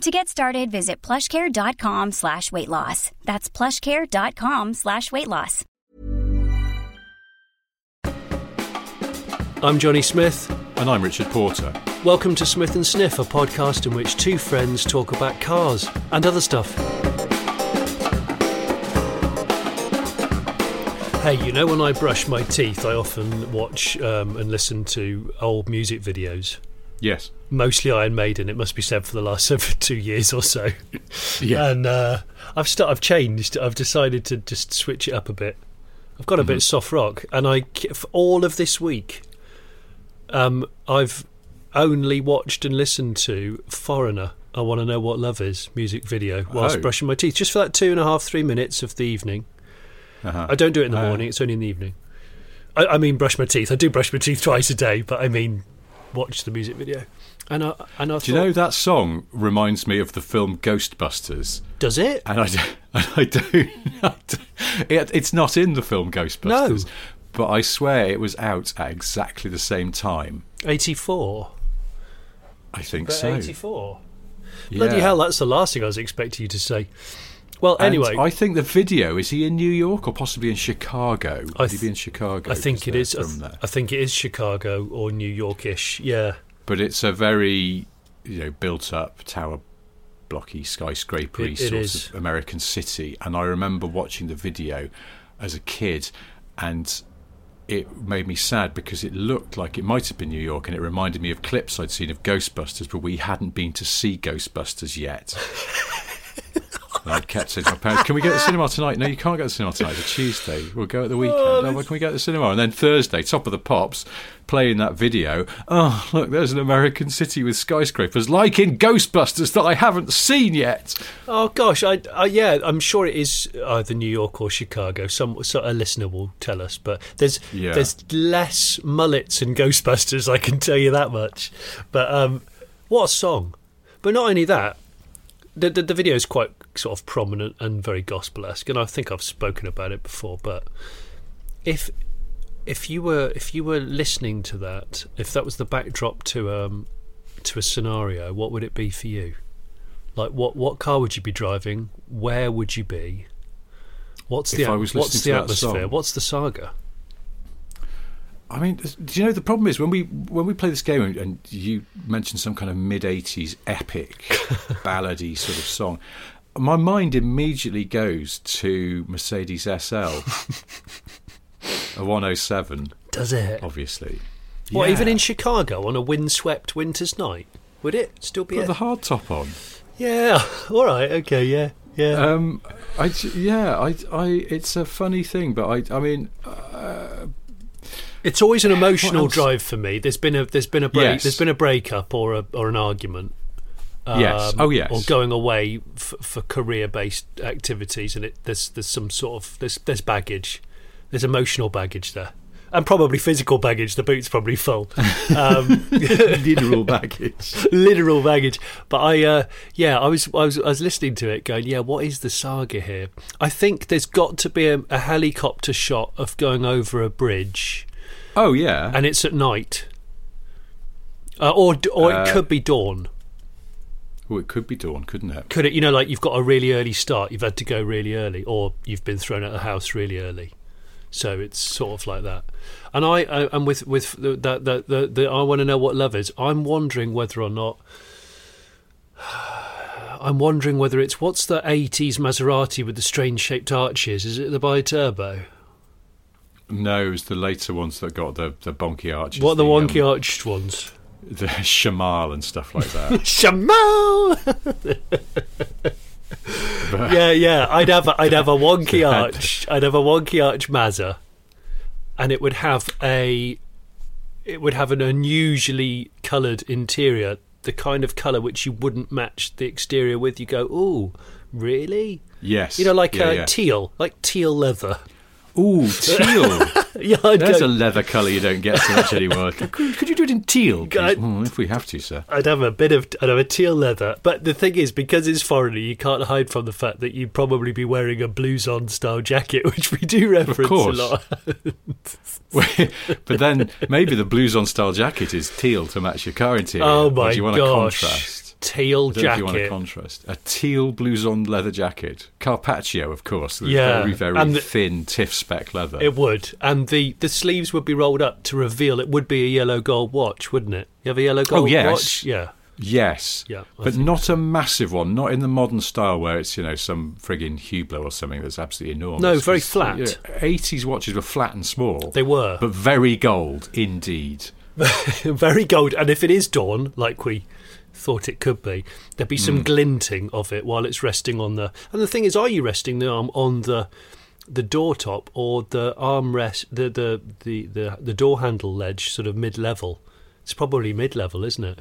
To get started, visit plushcare.com slash weight loss. That's plushcare.com slash weight loss. I'm Johnny Smith. And I'm Richard Porter. Welcome to Smith and Sniff, a podcast in which two friends talk about cars and other stuff. Hey, you know, when I brush my teeth, I often watch um, and listen to old music videos. Yes. Mostly Iron Maiden. It must be said for the last two years or so. Yeah. And uh, I've st- I've changed. I've decided to just switch it up a bit. I've got a bit of soft rock, and I for all of this week, um, I've only watched and listened to Foreigner. I want to know what love is music video whilst Oh. brushing my teeth, just for that two and a half, three minutes of the evening. Uh-huh. I don't do it in the Uh, morning; it's only in the evening. I, I mean, brush my teeth. I do brush my teeth twice a day, but I mean, watch the music video. And I and I Do you know that song reminds me of the film Ghostbusters? Does it? And I, don't- and I don't. I don't- it, it's not in the film Ghostbusters. No. But I swear it was out at exactly the same time. Eighty-four. I think But so. eighty-four. Bloody Yeah. hell! That's the last thing I was expecting you to say. Well, And anyway, I think the video is he in New York or possibly in Chicago? I Would he be in Chicago? I think it they're. I, th-. I think it is Chicago or New Yorkish. Yeah, But it's a very you know built up tower blocky skyscrapery It- it sort is. of American city. And I remember watching the video as a kid, and it made me sad because it looked like it might have been New York, and it reminded me of clips I'd seen of Ghostbusters, but we hadn't been to see Ghostbusters yet. And I kept saying to my parents, "Can we go to the cinema tonight?" No, you can't go to the cinema tonight. It's a Tuesday. We'll go at the weekend. Oh, well, can we go to the cinema? And then Thursday, top of the pops, playing that video. Oh, look, there's an American city with skyscrapers, like in Ghostbusters, that I haven't seen yet. Oh gosh, I, I yeah, I'm sure it is either New York or Chicago. Some so a listener will tell us, but there's Yeah. there's less mullets in Ghostbusters. I can tell you that much. But um, what a song! But not only that, the the, the video is quite sort of prominent and very gospel-esque, and I think I've spoken about it before. But if if you were if you were listening to that, if that was the backdrop to um to a scenario, what would it be for you? Like what what car would you be driving? Where would you be? What's If the what's the atmosphere? song. What's the saga? I mean, do you know the problem is when we when we play this game and- and you mention some kind of mid '80s epic ballady sort of song, my mind immediately goes to Mercedes SL, a 107, Does it? obviously. What Yeah. even in Chicago on a windswept winter's night? Would it still be? Put A- the hard top on. yeah. All right. Okay. Yeah. Yeah. Um, I yeah, I, I, it's a funny thing, but I, I mean, it's always an emotional drive for me. There's been a there's been a break Yes. there's been a breakup or a or an argument. Yes. um, Oh, yes. Or going away f- for career-based activities, and it there's there's some sort of there's there's baggage, there's emotional baggage there, and probably physical baggage. The boot's probably full, um, literal baggage. literal baggage. But I, uh, yeah, I was I was I was listening to it, going, yeah, what is the saga here? I think there's got to be a, a helicopter shot of going over a bridge, Oh yeah, and it's at night, uh, or or it Uh, could be dawn. well, it could be dawn, couldn't it? Could it? You know, like you've got a really early start, you've had to go really early, or you've been thrown out of the house really early. So it's sort of like that. And I, I and with with the, that the, the, the I want to know what love is. I'm wondering whether or not. I'm wondering whether it's what's the 80s Maserati with the strange shaped arches? Is it the bi-turbo? No, it was the later ones that got the the bonky arches. What the um, wonky arched ones? the Shamal and stuff like that. Shamal. But- yeah, yeah. I'd have a, I'd have a wonky arch. I'd have a wonky arch Mazda, and it would have a it would have an unusually coloured interior, the kind of colour which you wouldn't match the exterior with. You go, oh, really? Yes. You know, like yeah, uh, yeah. teal, like teal leather. Ooh, teal. Yeah, I'd There's go- a leather colour you don't get so much anymore. Could, could you do it in teal? please? Mm, if we have to, sir. I'd have a bit of I'd have a teal leather, but the thing is, because it's foreigner, you can't hide from the fact that you'd probably be wearing a blouson style jacket, which we do reference course. a lot. but then maybe the blouson style jacket is teal to match your car interior. oh Or my do you want gosh, a contrast? Teal know if you want a jacket. contrast. A teal blouson leather jacket. Carpaccio, of course. Yeah, Very, very and the- thin, tiff spec leather. It would, and the the sleeves would be rolled up to reveal it would be a yellow gold watch, wouldn't it? You have a yellow oh, gold Oh, yes. watch, yeah. Yes. Yeah, I But not a massive one, not in the modern style where it's, you know, some frigging Hublot or something that's absolutely enormous. No, very flat. yeah, 80s watches were flat and small. They were But very gold, indeed. very gold, and if it is dawn, like we thought it could be, there'd be some glinting of it while it's resting on the. And the thing is, are you resting the arm on the the door top or the armrest, the the the the, the door handle ledge, sort of mid level? It's probably mid level, isn't it?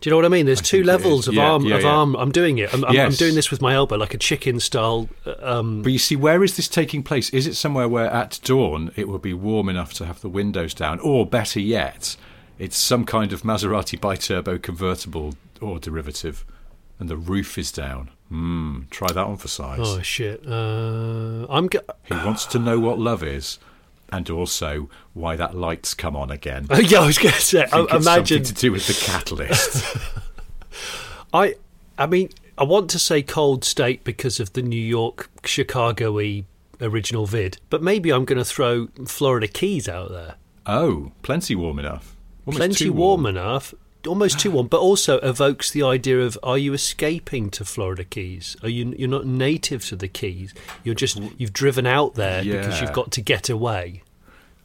Do you know what I mean? There's I two levels of Yeah, arm yeah, of yeah. arm. I'm doing it. I'm, I'm, I'm doing this with my elbow, like a chicken style. uh, Um, But you see, where is this taking place? Is it somewhere where at dawn it would be warm enough to have the windows down? Or better yet, it's some kind of Maserati biturbo convertible or derivative and the roof is down? Hmm, try that on for size. oh shit! Uh, I'm. Go- He wants to know what love is and also why that light's come on again. yeah, I was going to say. I think I, it's imagine something to do with the catalyst. I I mean, I want to say cold state because of the New York Chicago y original vid, but maybe I'm going to throw Florida Keys out there. oh, plenty warm enough. Almost Plenty too warm. enough, almost too warm, but also evokes the idea of are you escaping to Florida Keys? Are you you're not native to the Keys? You're just you've driven out there because you've got to get away.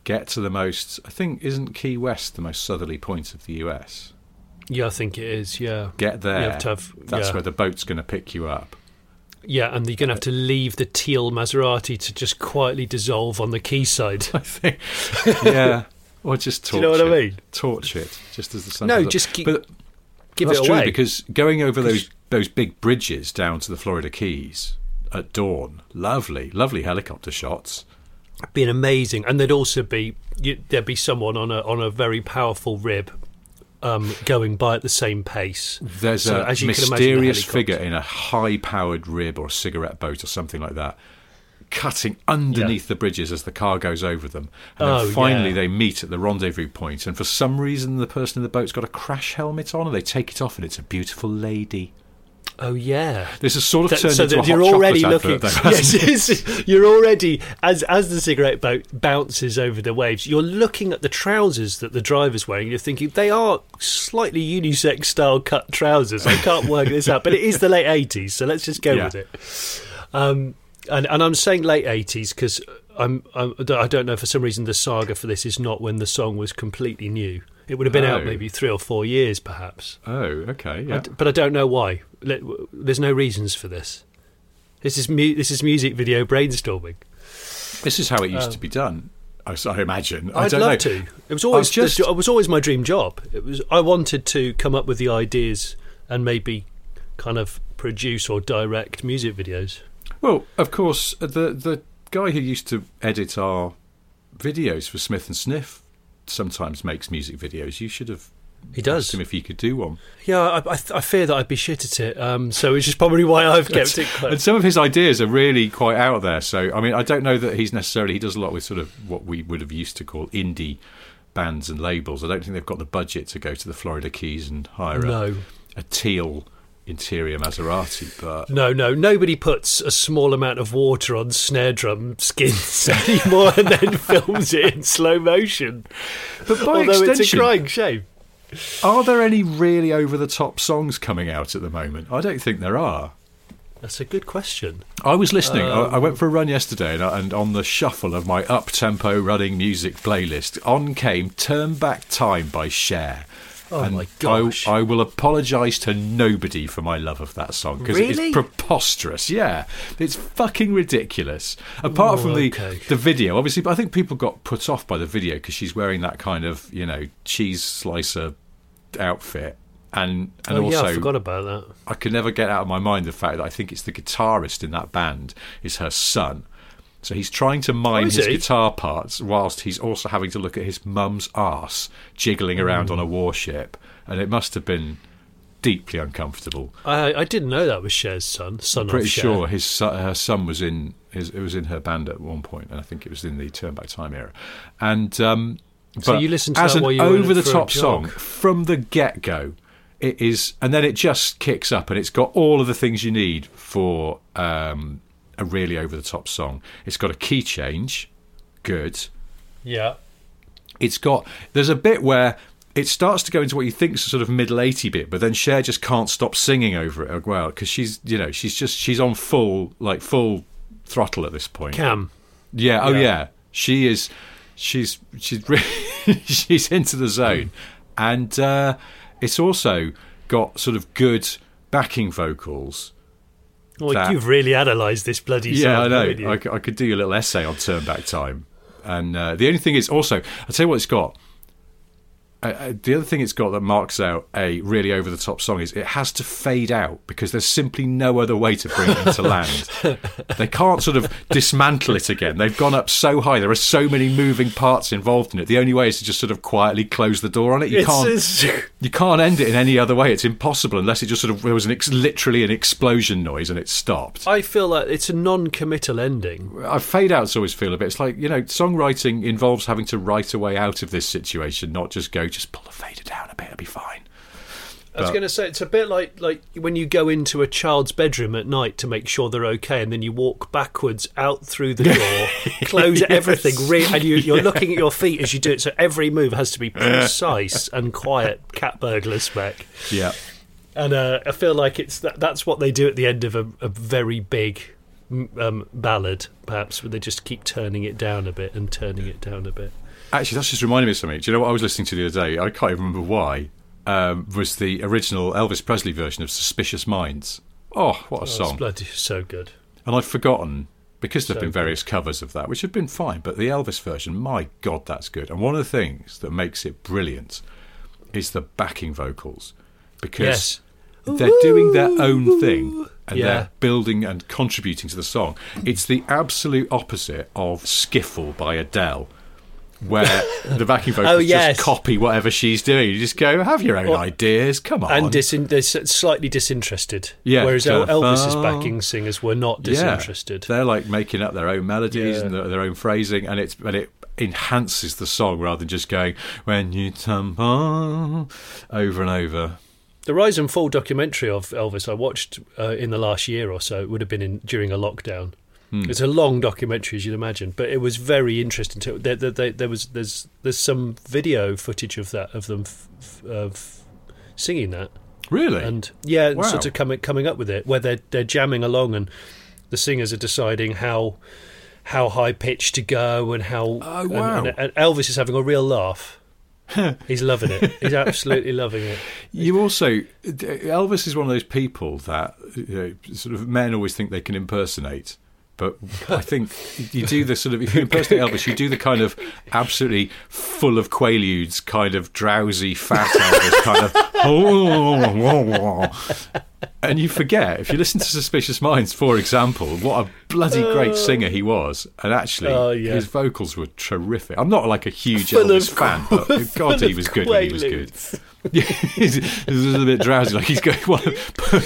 Get to the most. I think isn't Key West the most southerly point of the US? Yeah, I think it is. Yeah, Get there. You have to have- that's yeah. where the boat's going to pick you up. yeah, and you're going to have to leave the teal Maserati to just quietly dissolve on the quayside. I think. Yeah. Or just torch Do you know what I it. mean? Torch it, just as the sun. No, comes up. just keep- But Give that's it true away because going over those those big bridges down to the Florida Keys at dawn, lovely, lovely helicopter shots. been amazing, and there'd also be you, there'd be someone on a on a very powerful rib, um, going by at the same pace. There's So, a as you can imagine, the mysterious figure in a high-powered rib or a cigarette boat or something like that, cutting underneath the bridges as the car goes over them. And Oh, then finally yeah. they meet at the rendezvous point, and for some reason the person in the boat's got a crash helmet on, and they take it off, and it's a beautiful lady. Oh yeah. This has sort of That- turned so into a you're hot already looking. advert, though, yes, you're already as as the cigarette boat bounces over the waves. You're looking at the trousers that the driver's wearing. You're thinking they are slightly unisex style cut trousers. I can't work this out, but it is the late '80s, so let's just go Yeah. with it. Um, and and I'm saying late '80s because I'm, I'm I don't know for some reason the saga for this is not when the song was completely new. It would have been out Oh. maybe three or four years, perhaps. Oh, okay, yeah. d- but I don't know why. There's no reasons for this. This is mu- this is music video brainstorming. This is how it used to be done. I imagine. I Um, I'd don't love know. to. It was always just- the it was always my dream job. It was I wanted to come up with the ideas and maybe kind of produce or direct music videos. Well, of course, the the guy who used to edit our videos for Smith and Sniff sometimes makes music videos. You should have He asked does. him if he could do one. Yeah, I, I, I fear that I'd be shit at it. Um, so which is probably why I've kept it And some of his ideas are really quite out there. So, I mean, I don't know that he's necessarily he does a lot with sort of what we would have used to call indie bands and labels. I don't think they've got the budget to go to the Florida Keys and hire No. a, a teal interior Maserati. But No, no, nobody puts a small amount of water on snare drum skins anymore and then films it in slow motion. but by Although it's a extension, crying shame. are there any really over the top songs coming out at the moment? I don't think there are. That's a good question. I was listening. I, Um, I went for a run yesterday, and, I- and on the shuffle of my up tempo running music playlist, on came "Turn Back Time" by Cher. Oh and my gosh. I, I will apologise to nobody for my love of that song because Really? it's preposterous. Yeah, it's fucking ridiculous. Apart Oh, from the okay. the video, obviously, but I think people got put off by the video because she's wearing that kind of you know cheese slicer outfit, and and oh also yeah, I forgot about that. I could never get out of my mind the fact that I think it's the guitarist in that band is her son, So he's trying to mime Oh, his he? guitar parts whilst he's also having to look at his mum's arse jiggling around on a warship, and it must have been deeply uncomfortable. I, I didn't know that was Cher's son. Son Pretty of Cher. sure his son, her son was in his it was in her band at one point, and I think it was in the Turn Back Time era. And um, So you listened to as that an over the top song from the get go. It is, and then it just kicks up, and it's got all of the things you need for um, a really over the top song. It's got a key change, good. Yeah. It's got there's a bit where it starts to go into what you think is a sort of middle eight bit, but then Cher just can't stop singing over it as well because she's you know she's just she's on full like full throttle at this point. Cam. Yeah. Oh Yeah. yeah. She is. She's she's really she's into the zone, and uh, it's also got sort of good backing vocals. Well, That- you've really analysed this bloody song. Yeah, I know. I, I could do a little essay on turn back time, and uh, the only thing is also I'll tell you what it's got. Uh, the other thing it's got that marks out a really over the top song is it has to fade out because there's simply no other way to bring it to land. They can't sort of dismantle it again. They've gone up so high. There are so many moving parts involved in it. The only way is to just sort of quietly close the door on it. You It's- can't. it's- You can't end it in any other way. It's impossible unless it just sort of there was an ex- literally an explosion noise and it stopped. I feel like it's a non-committal ending. I fade outs always feel a bit. It's like you know, songwriting involves having to write a way out of this situation, not just go just pull the fader down a bit, it'll be fine. I was going to say it's a bit like like when you go into a child's bedroom at night to make sure they're okay, and then you walk backwards out through the door, close everything, re- and you, you're looking at your feet as you do it. So every move has to be precise and quiet, cat burglar spec. Yeah, And uh, I feel like it's that, that's what they do at the end of a, a very big um, ballad, perhaps, where they just keep turning it down a bit and turning it down a bit. actually, that's just reminded me of something. Do you know what I was listening to the other day? I can't even remember why. Um, was the original Elvis Presley version of "Suspicious Minds"? Oh, what a Oh, it's song! bloody so good. And I'd forgotten because there've So been various covers of that, which have been fine. But the Elvis version, my God, that's good. And one of the things that makes it brilliant is the backing vocals because Yes. They're doing their own thing and Yeah. they're building and contributing to the song. It's the absolute opposite of Skyfall by Adele. Where the backing vocals Oh, yes. just copy whatever she's doing. You just go, have your own Or- ideas. Come on. And disin- they're slightly disinterested. Yeah, Whereas El- Elvis's backing singers were not disinterested. Yeah, they're like making up their own melodies Yeah. and their, their own phrasing, and it's and it enhances the song rather than just going when you tumble over and over. The rise and fall documentary of Elvis I watched uh, in the last year or so. It would have been in, during a lockdown. Hmm. It's a long documentary, as you'd imagine, but it was very interesting. To there, there, was there's there's some video footage of that of them f- f- of singing that, Really? and yeah, Wow. sort of coming coming up with it, where they're they're jamming along, and the singers are deciding how how high pitch to go and how. Oh, and- wow. and, and Elvis is having a real laugh. He's loving it. He's absolutely loving it. you also Elvis is one of those people that you know, sort of men always think they can impersonate. But I think you do the sort of if you impersonate Elvis, you do the kind of absolutely full of quaaludes, kind of drowsy, fat Elvis, kind of. And you forget if you listen to Suspicious Minds, for example, what a bloody great singer he was, and actually Oh, yeah. his vocals were terrific. I'm not like a huge Full Elvis fan, but God, he was good when he was good. Yeah, he's, he's a little bit drowsy. Like he's going one,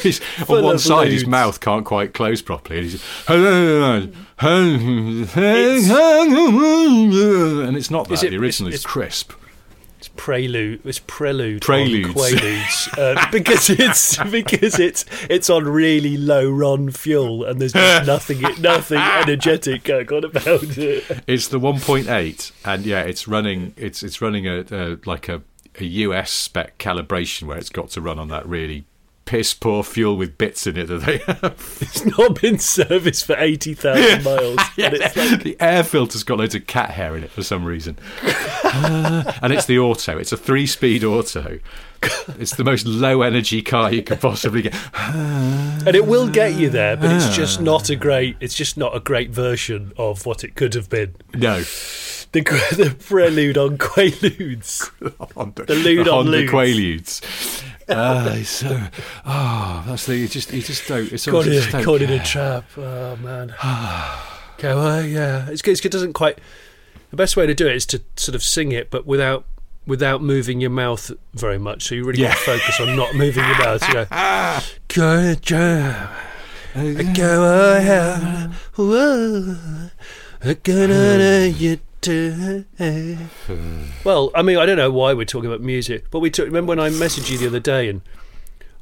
his, on one side, his mouth can't quite close properly, and he's and it's not that. Is it- the original it's- is crisp. It's prelude. It's prelude. Preludes. Quaaludes, uh, because it's because it's it's on really low RON fuel, and there's just nothing nothing energetic going on about it. It's the 1.8, and yeah, it's running. It's it's running a, a like a, a US spec calibration where it's got to run on that really piss poor fuel with bits in it that they have. It's not been serviced for eighty thousand miles. and it's like, the air filter's got loads of cat hair in it for some reason. Uh, and it's the auto. It's a three-speed auto. It's the most low energy car you could possibly get. and it will get you there, but it's just not a great. It's just not a great version of what it could have been. No, The the prelude on Quaaludes. Honda, The lewd on Honda lewds. Quaaludes. Ah, it's so oh, that's the you just you just don't. It's Caught in, just caught in a trap. Oh man. Ah. Go, oh, yeah. It's good. It doesn't quite. The best way to do it is to sort of sing it, but without without moving your mouth very much. So you really Yeah. got to focus on not moving your mouth. You ah. go, go, go, go, yeah. Whoa, I'm gonna you too. Well, I mean, I don't know why we're talking about music, but we took. Remember when I messaged you the other day and.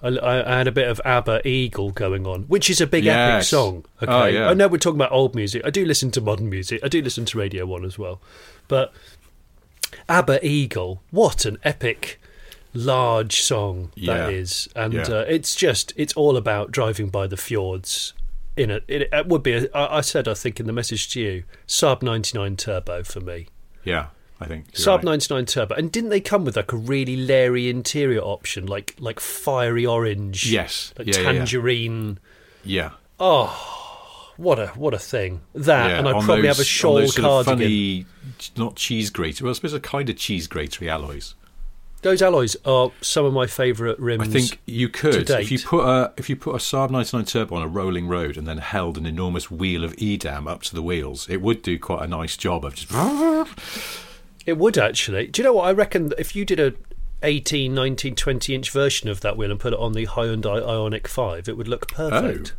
I, I had a bit of ABBA Eagle going on, which is a big epic song. Okay, Oh, yeah. I know we're talking about old music. I do listen to modern music. I do listen to Radio One as well, but ABBA Eagle, what an epic, large song Yeah. that is, and Yeah. uh, it's just it's all about driving by the fjords. In a, it, it would be. A, I I said I think in the message to you, Saab ninety nine turbo for me. Yeah, I think. Saab right. 99 Turbo, and didn't they come with like a really leery interior option, like like fiery orange, Yes. like Yeah, yeah, yeah. tangerine? Yeah. Oh, what a what a thing that, yeah. and I'd probably those- have a on shawl those sort of cardigan. funny, not cheese grater. Well, I suppose a kind of cheese gratery alloys. Those alloys are some of my favourite rims. I think you could if you put a if you put a Saab 99 Turbo on a rolling road and then held an enormous wheel of Edam up to the wheels, it would do quite a nice job of just. it would actually. Do you know what I reckon? If you did a 18, 19, 20 inch version of that wheel and put it on the Hyundai Ioniq Five, it would look perfect. Oh.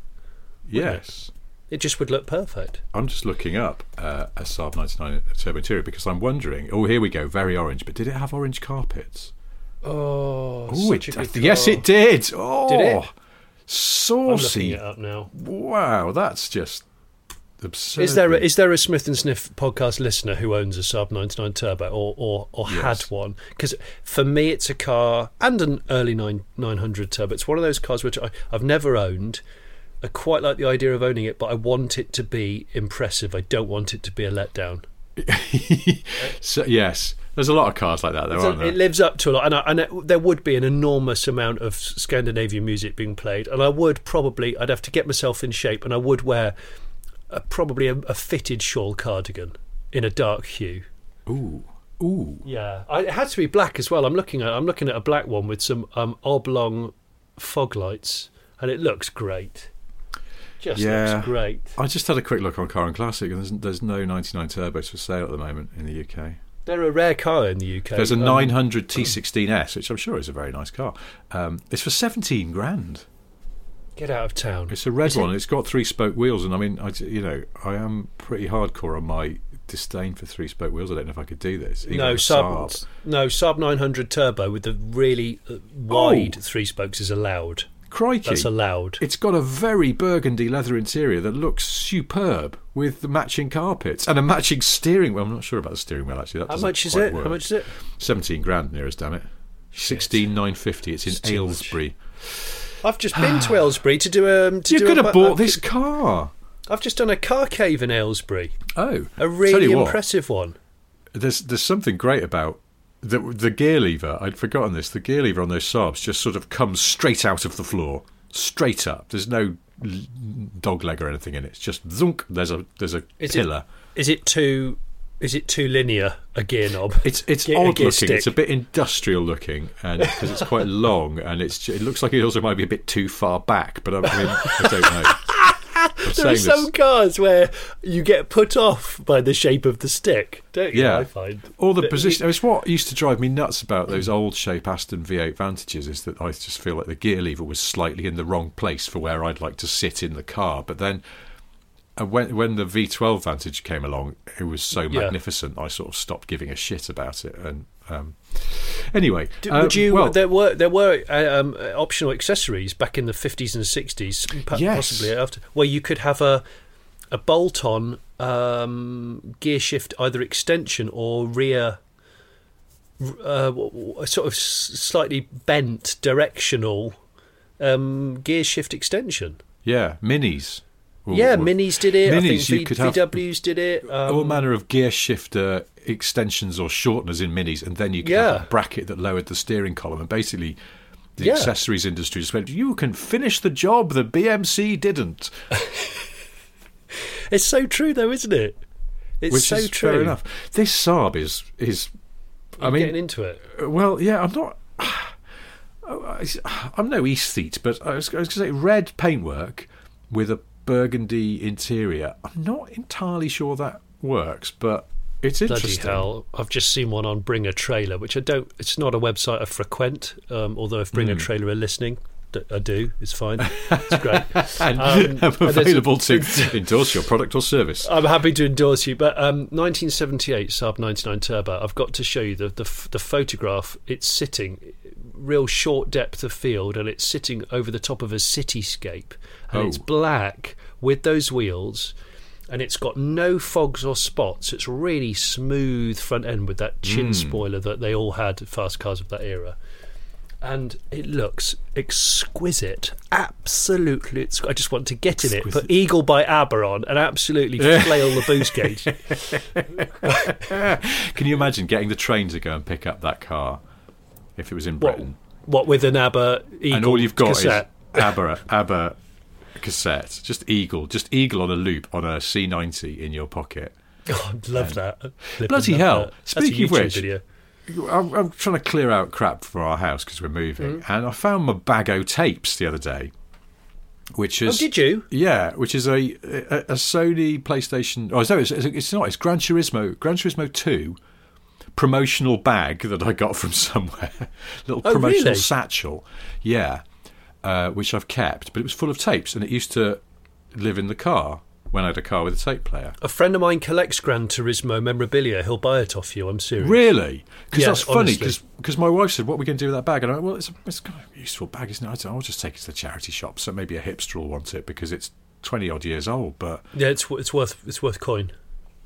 Yes, It just would look perfect. I'm just looking up uh, a Saab 99 Turbo interior because I'm wondering. Oh, here we go, very orange. But did it have orange carpets? Oh, Oh, such it, yes, it did. Oh, Did it? I'm looking Saucy. it up now. Wow, that's just absurd. Is there a, is there a Smith and Sniff podcast listener who owns a Saab 99 Turbo or or, or had one? Because for me, it's a car and an early nine 900 Turbo. It's one of those cars which I, I've never owned. I quite like the idea of owning it, but I want it to be impressive. I don't want it to be a letdown. so, yes, there's a lot of cars like that, though, aren't there? it lives up to a lot, and, I, and it, there would be an enormous amount of Scandinavian music being played, and I would probably I'd have to get myself in shape, and I would wear a, probably a, a fitted shawl cardigan in a dark hue. Ooh, ooh. Yeah, I, it had to be black as well. I'm looking at I'm looking at a black one with some um, oblong fog lights, and it looks great. Just Yeah. looks great. I just had a quick look on Car and Classic, and there's, there's no 99 turbos for sale at the moment in the UK. They're a rare car in the UK. There's a Um, 900 T16S, which I'm sure is a very nice car. Um, it's for 17 grand. Get out of town. It's a red Is one. and It's got three spoke wheels, and I mean, I, you know, I am pretty hardcore on my disdain for three spoke wheels. I don't know if I could do this. No sub, Saab, no Saab 900 Turbo with the really uh, wide Oh. three spokes is allowed. Crikey. That's allowed. It's got a very burgundy leather interior that looks superb with the matching carpets and a matching steering wheel. I'm not sure about the steering wheel actually. That How much is it? work. How much is it? Seventeen grand nearest, damn it. Sixteen nine fifty. It's in It's. Aylesbury. I've just been to Aylesbury to do um. To You do could a, have bought I've- this car. I've just done a car cave in Aylesbury. Oh, A really you what, impressive one. There's there's something great about the the gear lever. I'd forgotten this. The gear lever on those Saabs just sort of comes straight out of the floor, straight up. There's no dog leg or anything in it. It's just zunk. There's a there's a Is it- pillar. Is it too? Is it too linear? A gear knob. It's it's Gear- odd looking. It's a bit industrial looking, and because it's quite long, and it's it looks like it also might be a bit too far back. But I, I mean, I don't know. There are some this. cars where you get put off by the shape of the stick, don't you? Yeah. I find. Or the position. It's what used to drive me nuts about those old shape Aston V8 Vantages is that I just feel like the gear lever was slightly in the wrong place for where I'd like to sit in the car. But then, uh, when when the V12 Vantage came along, it was so Yeah. magnificent. I sort of stopped giving a shit about it. And um, anyway, Do- uh, Would you? well, there were there were uh, um, optional accessories back in the fifties and sixties, Yes. possibly after, where you could have a a bolt-on um, gear shift, either extension or rear, uh, w- w- a sort of slightly bent directional um, gear shift extension. yeah, minis. Or- yeah, or minis did it. I Minis, think you v- could have VWs did it. Um, all manner of gear shifter extensions or shorteners in minis, and then you could Yeah. have a bracket that lowered the steering column. And basically, the Yeah. accessories industry just went, "You can finish the job the BMC didn't," it's so true, though, isn't it? It's which so is true. fair enough. This Saab is is, I I'm mean, getting into it. well, yeah, I'm not. I'm no aesthete, but I was, I was going to say red paintwork with a burgundy interior. I'm not entirely sure that works, but it's interesting. Bloody hell! I've just seen one on Bring a Trailer, which I don't. It's not a website I frequent. Um, although if Bring a Trailer are listening, I do. It's fine. It's great. And Um, I'm and available to endorse your product or service. I'm happy to endorse you, but um, 1978 Saab 99 Turbo. I've got to show you the, the the photograph. It's sitting real short depth of field, and it's sitting over the top of a cityscape, and Oh. it's black with those wheels. And it's got no fogs or spots. It's really smooth front end with that chin Hmm. spoiler that they all had fast cars of that era and it looks exquisite. Absolutely, it's, I just want to get in it, put Eagle by ABBA on, and absolutely flail the boost gauge. Can you imagine getting the train to go and pick up that car if it was in Britain? what with an ABBA Eagle and all you've got cassette? is ABBA, ABBA cassette, just Eagle, just Eagle on a loop on a C90 in your pocket. Oh, I'd love that. Flipping Bloody hell. that. Speaking of which- video. I'm, I'm trying to clear out crap for our house because we're moving, Mm-hmm. and I found my bag o' tapes the other day, which Oh, is did you? yeah, which is a a, a Sony PlayStation. Oh, no, it's, it's not. It's Gran Turismo, Gran Turismo Two promotional bag that I got from somewhere, little Oh, promotional really? satchel. Yeah, uh, which I've kept, but it was full of tapes, and it used to live in the car when I had a car with a tape player. A friend of mine collects Gran Turismo memorabilia. He'll buy it off you. I'm serious. Really? Because that's funny. Because my wife said, "What are we going to do with that bag?" And I went, "Well, it's a, it's kind of a useful bag, isn't it?" "I'll just take it to the charity shop. So maybe a hipster will want it because it's twenty odd years old." But Yeah, it's it's worth it's worth coin.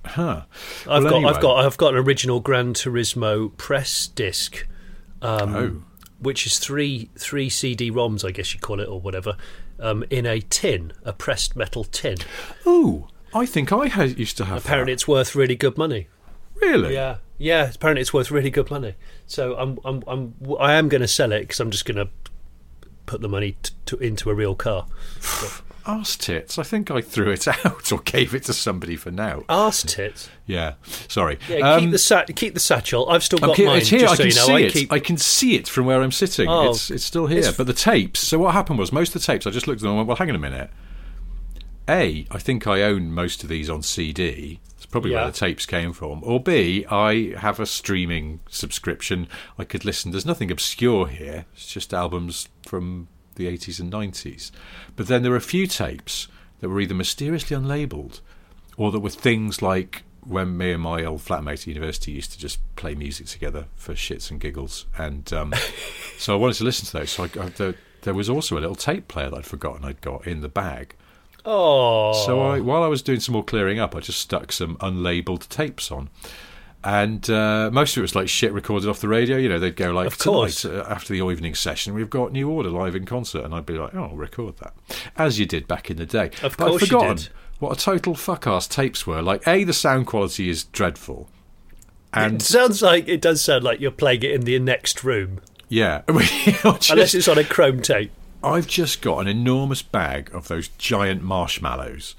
Huh? I've Well, got anyway. I've got I've got an original Gran Turismo press disc, um, Oh. which is three three CD ROMs, I guess you call it or whatever, um, in a tin, a pressed metal tin. Ooh, I think I used to have. Apparently, that. it's worth really good money. really. Yeah, yeah. Apparently, it's worth really good money. So I'm I'm I'm I am going to sell it because I'm just going to put the money t- to, into a real car. Arse tits. I think I threw it out or gave it to somebody for now. Arse tits. Yeah. Sorry. Yeah, Um, keep the sat keep the satchel. I've still got mine. it's here. just I so can you know. see I it. keep I can see it from where I'm sitting. Oh, it's it's still here. it's- but the tapes. So what happened was most of the tapes. I just looked at them and went, "Well, hang on a minute." A, I think I own most of these on CD. It's probably Yeah. where the tapes came from. Or B, I have a streaming subscription. I could listen. There's nothing obscure here. It's just albums from the 80s and 90s. But then there were a few tapes that were either mysteriously unlabeled or that were things like when me and my old flatmate at university used to just play music together for shits and giggles. And um, so I wanted to listen to those. So I, I, there, there was also a little tape player that I'd forgotten I'd got in the bag. Oh, So I, while I was doing some more clearing up, I just stuck some unlabeled tapes on. And uh, most of it was like shit recorded off the radio. You know, they'd go like, Of course. uh, after the evening session, we've got New Order live in concert. And I'd be like, oh, I'll record that. As you did back in the day. Of but course I'd you forgotten did. what a total fuck-ass tapes were. Like, A, the sound quality is dreadful. it And, sounds like it does sound like you're playing it in the next room, yeah. Just- unless it's on a chrome tape. I've just got an enormous bag of those giant marshmallows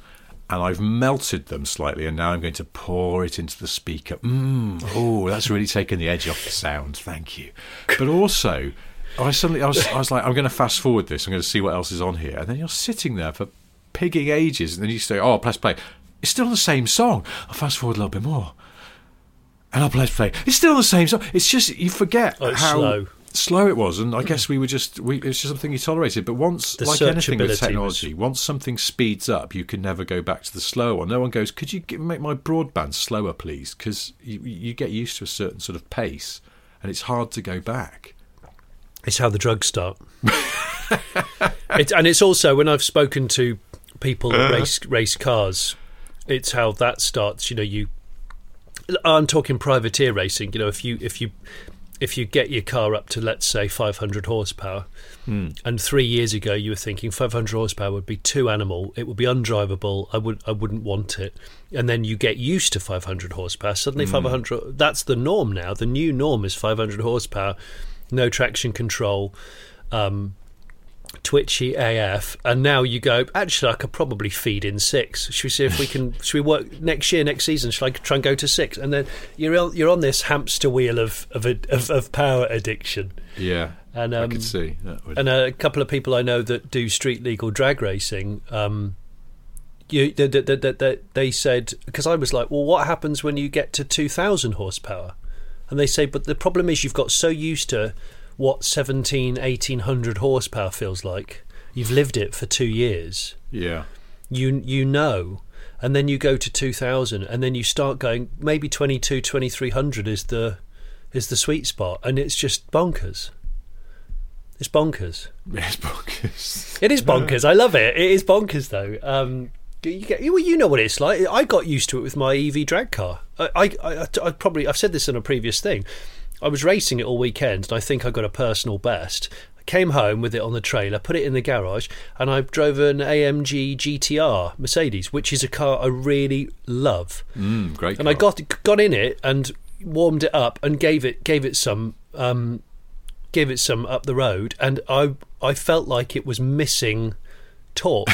and I've melted them slightly and now I'm going to pour it into the speaker. Mmm, oh, that's really taken the edge off the sound. Thank you. But also, I suddenly I was, I was like, I'm going to fast forward this. I'm going to see what else is on here. And then you're sitting there for pigging ages and then you say, oh, press play. It's still the same song. I'll fast forward a little bit more. And I'll press play. It's still the same song. It's just, you forget Oh, it's how slow. Slow it was, and I guess we were just we, it's just something you tolerated. But once, The like anything with technology, once something speeds up, you can never go back to the slow one. No one goes, "Could you make my broadband slower, please?" Because you, you get used to a certain sort of pace, and it's hard to go back. It's how the drugs start. it, and it's also when I've spoken to people that race uh-huh. race cars, it's how that starts. You know, you. I'm talking privateer racing. You know, if you if you if you get your car up to let's say 500 horsepower, and three years ago you were thinking 500 horsepower would be too animal, it would be undrivable. I would I wouldn't want it. And then you get used to 500 horsepower. Suddenly 500 that's the norm now. The new norm is 500 horsepower, no traction control. Um, twitchy AF, and now you go. Actually, I could probably feed in six. Should we see if we can? should we work next year, next season? Should I try and go to six? And then you're on, you're on this hamster wheel of of, of, of power addiction. Yeah, And I um, could see would. and a couple of people I know that do street legal drag racing. Um, you that that- that they said because I was like, well, what happens when you get to two thousand horsepower? And they say, but the problem is you've got so used to what 17, 1800 horsepower feels like. You've lived it for two years. Yeah. You you know, and then you go to two thousand, and then you start going. Maybe 22, 2300 is the is the sweet spot, and it's just bonkers. It's bonkers. It's bonkers. It is bonkers. I love it. It is bonkers though. Um, you, get, you, you know what it's like. I got used to it with my EV drag car. I, I, I, I probably I've said this in a previous thing. I was racing it all weekend, and I think I got a personal best. I came home with it on the trailer, put it in the garage, and I drove an AMG GTR Mercedes, which is a car I really love. Mm, great. And I got got in it and warmed it up and gave it gave it some um, gave it some up the road, and I I felt like it was missing torque.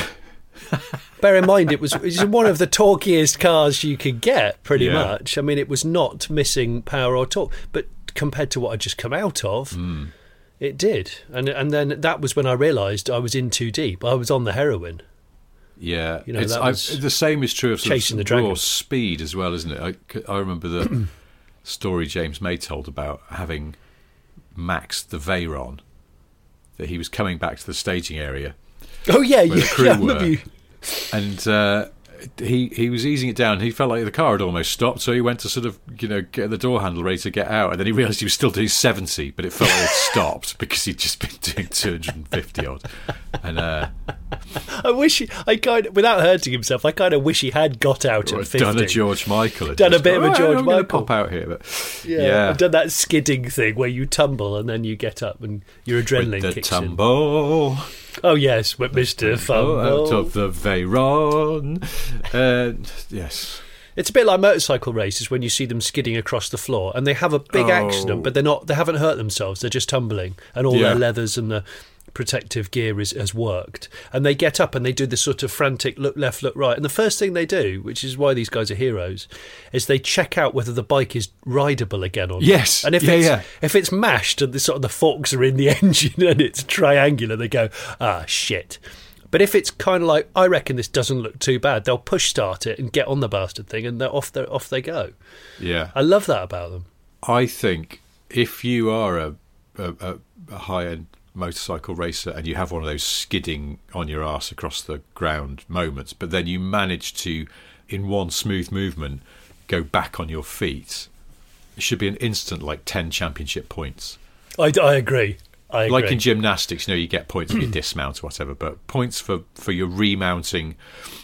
Bear in mind, it was, it was one of the torquiest cars you could get, pretty Yeah. much. I mean, it was not missing power or torque, but compared to what I'd just come out of, Hmm. it did. And and then that was when I realised I was in too deep. I was on the heroin. Yeah, You know, it's, that I- the same is true of chasing the raw dragon. speed as well, isn't it? I, I remember the story James May told about having maxed the Veyron, that he was coming back to the staging area, Oh yeah, yeah, the yeah, you- and uh, he he was easing it down. He felt like the car had almost stopped, so he went to sort of you know get the door handle ready to get out, and then he realised he was still doing seventy, but it felt like it stopped because he'd just been doing two hundred and fifty odd, and. Uh, I wish he, I kind of, without hurting himself. I kind of wish he had got out at fifty. done a George Michael. Done a bit of a George I'm Michael." Pop out here, but yeah, yeah. I've done that skidding thing where you tumble and then you get up and your adrenaline With the kicks tumble in. Oh yes, with Mister oh, Fumble. out of the Veyron. And yes, It's a bit like motorcycle races when you see them skidding across the floor and they have a big Oh. accident, but they're not. They haven't hurt themselves. They're just tumbling, and all Yeah. their leathers and the protective gear is, has worked. And they get up and they do this sort of frantic look left, look right. And the first thing they do, which is why these guys are heroes, is they check out whether the bike is rideable again or not. Yes. And if Yeah, it's yeah. if it's mashed and the sort of the forks are in the engine and it's triangular, they go, ah shit. But if it's kind of like, I reckon this doesn't look too bad, they'll push start it and get on the bastard thing, and they're off. They off they go. yeah. I love that about them. I think if you are a, a, a, a high end motorcycle racer and you have one of those skidding on your ass across the ground moments, but then you manage to, in one smooth movement, go back on your feet, it should be an instant like 10 championship points. I, I agree. I agree. Like in gymnastics, you know, you get points for your dismount or whatever, but points for, for your remounting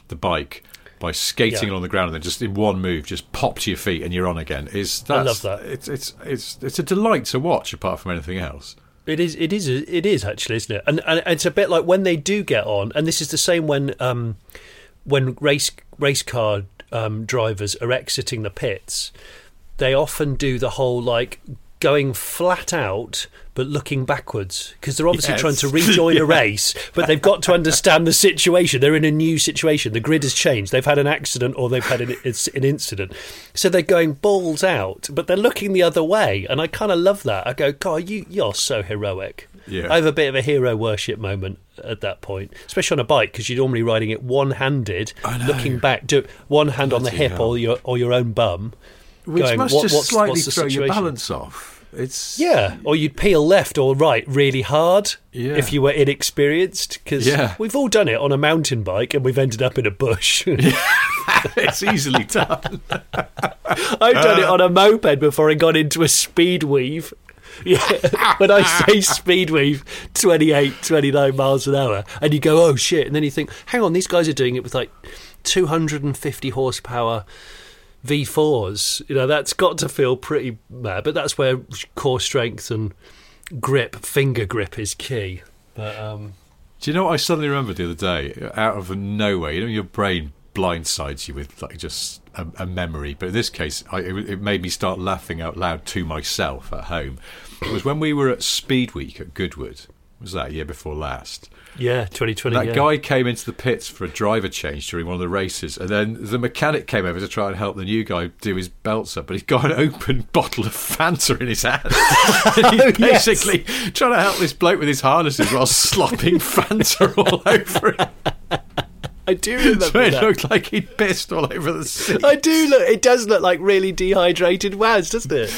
the bike by skating Yeah. along the ground and then just in one move, just pop to your feet and you're on again. Is I love that. It's it's it's it's a delight to watch, apart from anything else. It is. It is. It is actually, isn't it? And and it's a bit like when they do get on, and this is the same when um, when race race car um, drivers are exiting the pits. They often do the whole like going flat out but looking backwards. Because they're obviously Yes. trying to rejoin a race but they've got to understand the situation. They're in a new situation. The grid has changed. They've had an accident or they've had an, it's an incident. So they're going balls out but they're looking the other way and i kind of love that. I go god you you're so heroic. Yeah. i have a bit of a hero worship moment at that point especially on a bike because you're normally riding it one-handed looking back do one hand on the hip hell. or your or your own bum Which going, must what- just what's- slightly what's throw your balance off. It's Yeah, or you'd peel left or right really hard Yeah. if you were inexperienced. Because Yeah. we've all done it on a mountain bike and we've ended up in a bush. it's easily done. I've done it on a moped before I got into a speed weave. Yeah, when I say speed weave, 28, 29 miles an hour, and you go, oh shit, and then you think, hang on, these guys are doing it with like 250 horsepower V4s. You know, that's got to feel pretty mad, but that's where core strength and grip, finger grip is key. But, um, Do you know what I suddenly remembered the other day? Out of nowhere, you know, your brain blindsides you with like just a, a memory. But in this case, I, it, it made me start laughing out loud to myself at home. It was when we were at Speed Week at Goodwood. Was that year before last? Yeah, 2020. That yeah. guy came into the pits for a driver change during one of the races, and then the mechanic came over to try and help the new guy do his belts up, but he'd got an open bottle of Fanta in his hand. and he's oh, Yes. basically trying to help this bloke with his harnesses while slopping Fanta all over him. I do remember So it that. looked like he'd pissed all over the seat. I do look. It does look like really dehydrated Waz, doesn't it?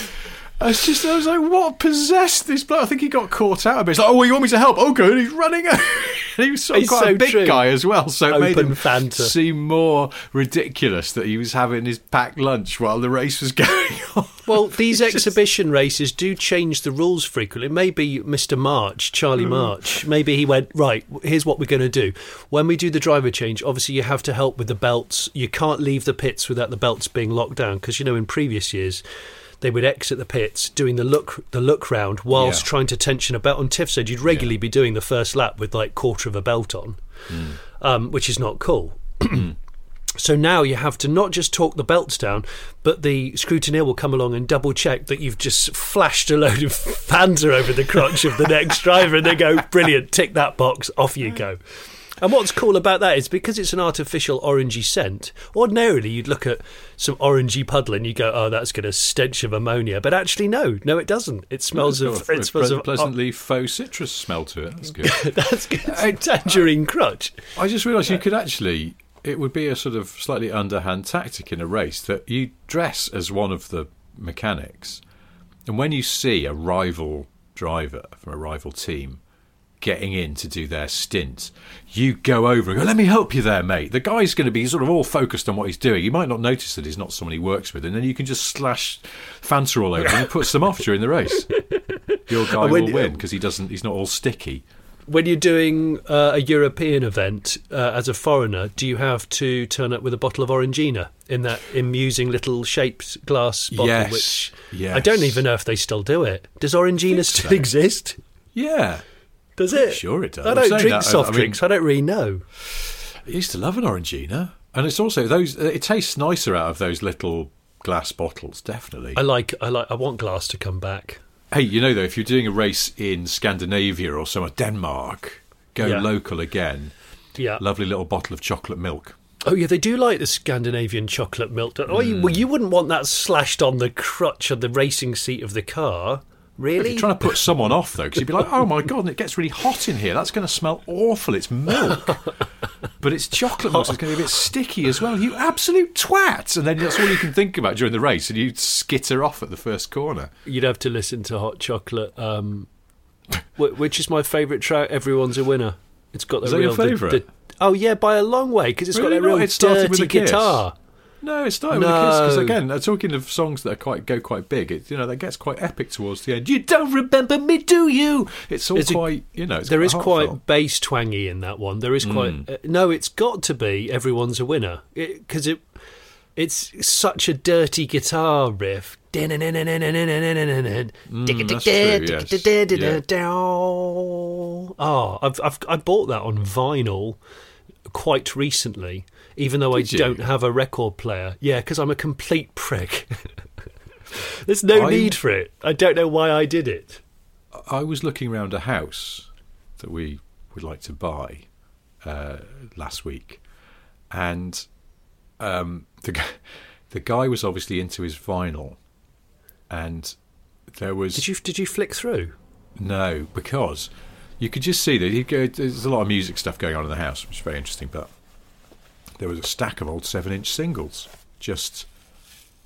I was just, I was like, what possessed this bloke? I think he got caught out a bit. He's like, oh, well, you want me to help? Oh, good. He's running. he was sort of He's quite so a big true. guy as well, so it made him Fanta. seem more ridiculous that he was having his packed lunch while the race was going on. Well, these just- exhibition races do change the rules frequently. Maybe Mr. March, Charlie Mm. March, maybe he went, right, here's what we're going to do. When we do the driver change, obviously you have to help with the belts. You can't leave the pits without the belts being locked down because, you know, in previous years, they would exit the pits doing the look the look round whilst Yeah. trying to tension a belt. On Tiff said you'd regularly be doing the first lap with like quarter of a belt on, Mm. um, which is not cool. So now you have to not just talk the belts down, but the scrutineer will come along and double check that you've just flashed a load of Fanta over the crotch of the next driver, and they go, "Brilliant, tick that box, off you go." And what's cool about that is because it's an artificial orangey scent. Ordinarily, you'd look at some orangey puddle and you go, "Oh, that's got a stench of ammonia," but actually, no, no, it doesn't. It smells of a it smells of pleasantly faux citrus smell to it. That's good. that's good. Uh, tangerine crutch. I just realised you could actually. It would be a sort of slightly underhand tactic in a race that you dress as one of the mechanics, and when you see a rival driver from a rival team getting in to do their stint, you go over and go, "Let me help you there, mate." The guy's going to be sort of all focused on what he's doing. You might not notice that he's not someone he works with, and then you can just slash Fanta all over and it puts them off during the race. Your guy when- will win because he doesn't. He's not all sticky. when you're doing uh, a European event uh, as a foreigner, do you have to turn up with a bottle of Orangina in that amusing little shaped glass bottle? Yes, Which yes. I don't even know if they still do it. Does Orangina still so. exist? Yeah. Does it? Sure it does. I don't drink that, soft I mean- drinks. I don't really know. I used to love an Orangina, and it's also those. It tastes nicer out of those little glass bottles, definitely. I like. I like. I want glass to come back. hey, you know though, if you're doing a race in Scandinavia or somewhere, Denmark, go Yeah. local again. Yeah. Lovely little bottle of chocolate milk. Oh yeah, they do like the Scandinavian chocolate milk. Oh, you, Mm. well, you wouldn't want that slashed on the crutch of the racing seat of the car, really? You're trying to put someone off though, because you'd be like, "Oh my god, and it gets really hot in here. That's going to smell awful. It's milk." But it's chocolate milk, so it's going to be a bit sticky as well. You absolute twat! And then that's all you can think about during the race, and you skitter off at the first corner. You'd have to listen to Hot Chocolate, um, which is my favourite track. Everyone's a winner. It's got the Is that real. your favourite? oh yeah, by a long way because it's Really got that not? real It started dirty with a kiss. No, it started with a kiss because again, uh, talking of songs that are quite go quite big, it you know that gets quite epic towards the end. You don't remember me, do you? It's all It's a- quite you know. It's There quite is quite bass twangy in that one. There is quite Mm. uh, no. It's got to be everyone's a winner because it, it's such a dirty guitar riff. Mm, that's true, yes. Oh, I've, I've I bought that on vinyl quite recently, even though Did I you? don't have a record player. Yeah, because I'm a complete prick. There's no I- need for it. I don't know why I did it. I was looking around a house that we would like to buy uh, last week, and um, the guy, the guy was obviously into his vinyl, and there was Did you did you flick through? no because you could just see that he go, there's a lot of music stuff going on in the house, which is very interesting. But there was a stack of old seven-inch singles just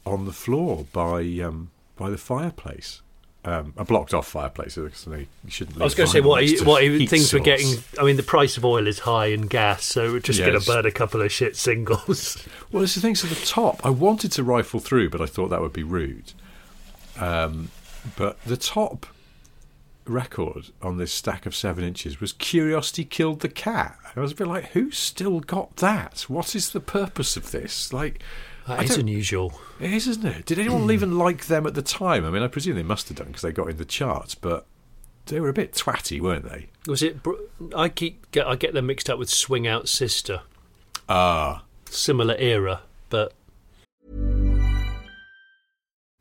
on the floor by um, by the fireplace. Um, a blocked off fireplace. So you shouldn't. I was going to say what he, to what he, heat things were getting. I mean, the price of oil is high and gas, so we're just going to burn a couple of shit singles. Well, it's the things at the top. I wanted to rifle through, but I thought that would be rude. Um, but the top record on this stack of seven inches was "Curiosity Killed the Cat." I was a bit like, "Who's still got that? What is the purpose of this?" Like, That I is unusual. it is, isn't it? Did anyone even like them at the time? I mean, I presume they must have done because they got in the charts, but they were a bit twatty, weren't they? Was it? I keep get I get them mixed up with Swing Out Sister, Ah, similar era, but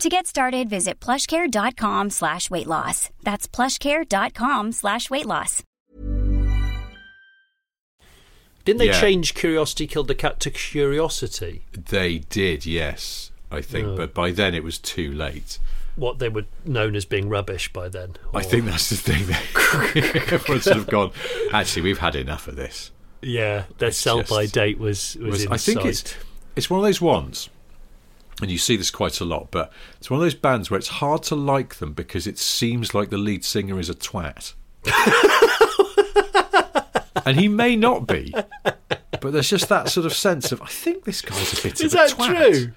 To get started, visit plushcare.com slash weight loss. That's plushcare.com slash weight loss. Didn't they Yeah. change Curiosity Killed the Cat to Curiosity? They did, yes, I think, Oh. but by then it was too late. What they were known as being rubbish by then. I think that's the thing. Everyone's sort of gone. Actually, we've had enough of this. Yeah, their sell by date was, was, was- inside. I think it's it's one of those ones, and you see this quite a lot. But it's one of those bands where it's hard to like them because it seems like the lead singer is a twat, and he may not be. But there's just that sort of sense of I think this guy's a bit Is of a twat. Is that true?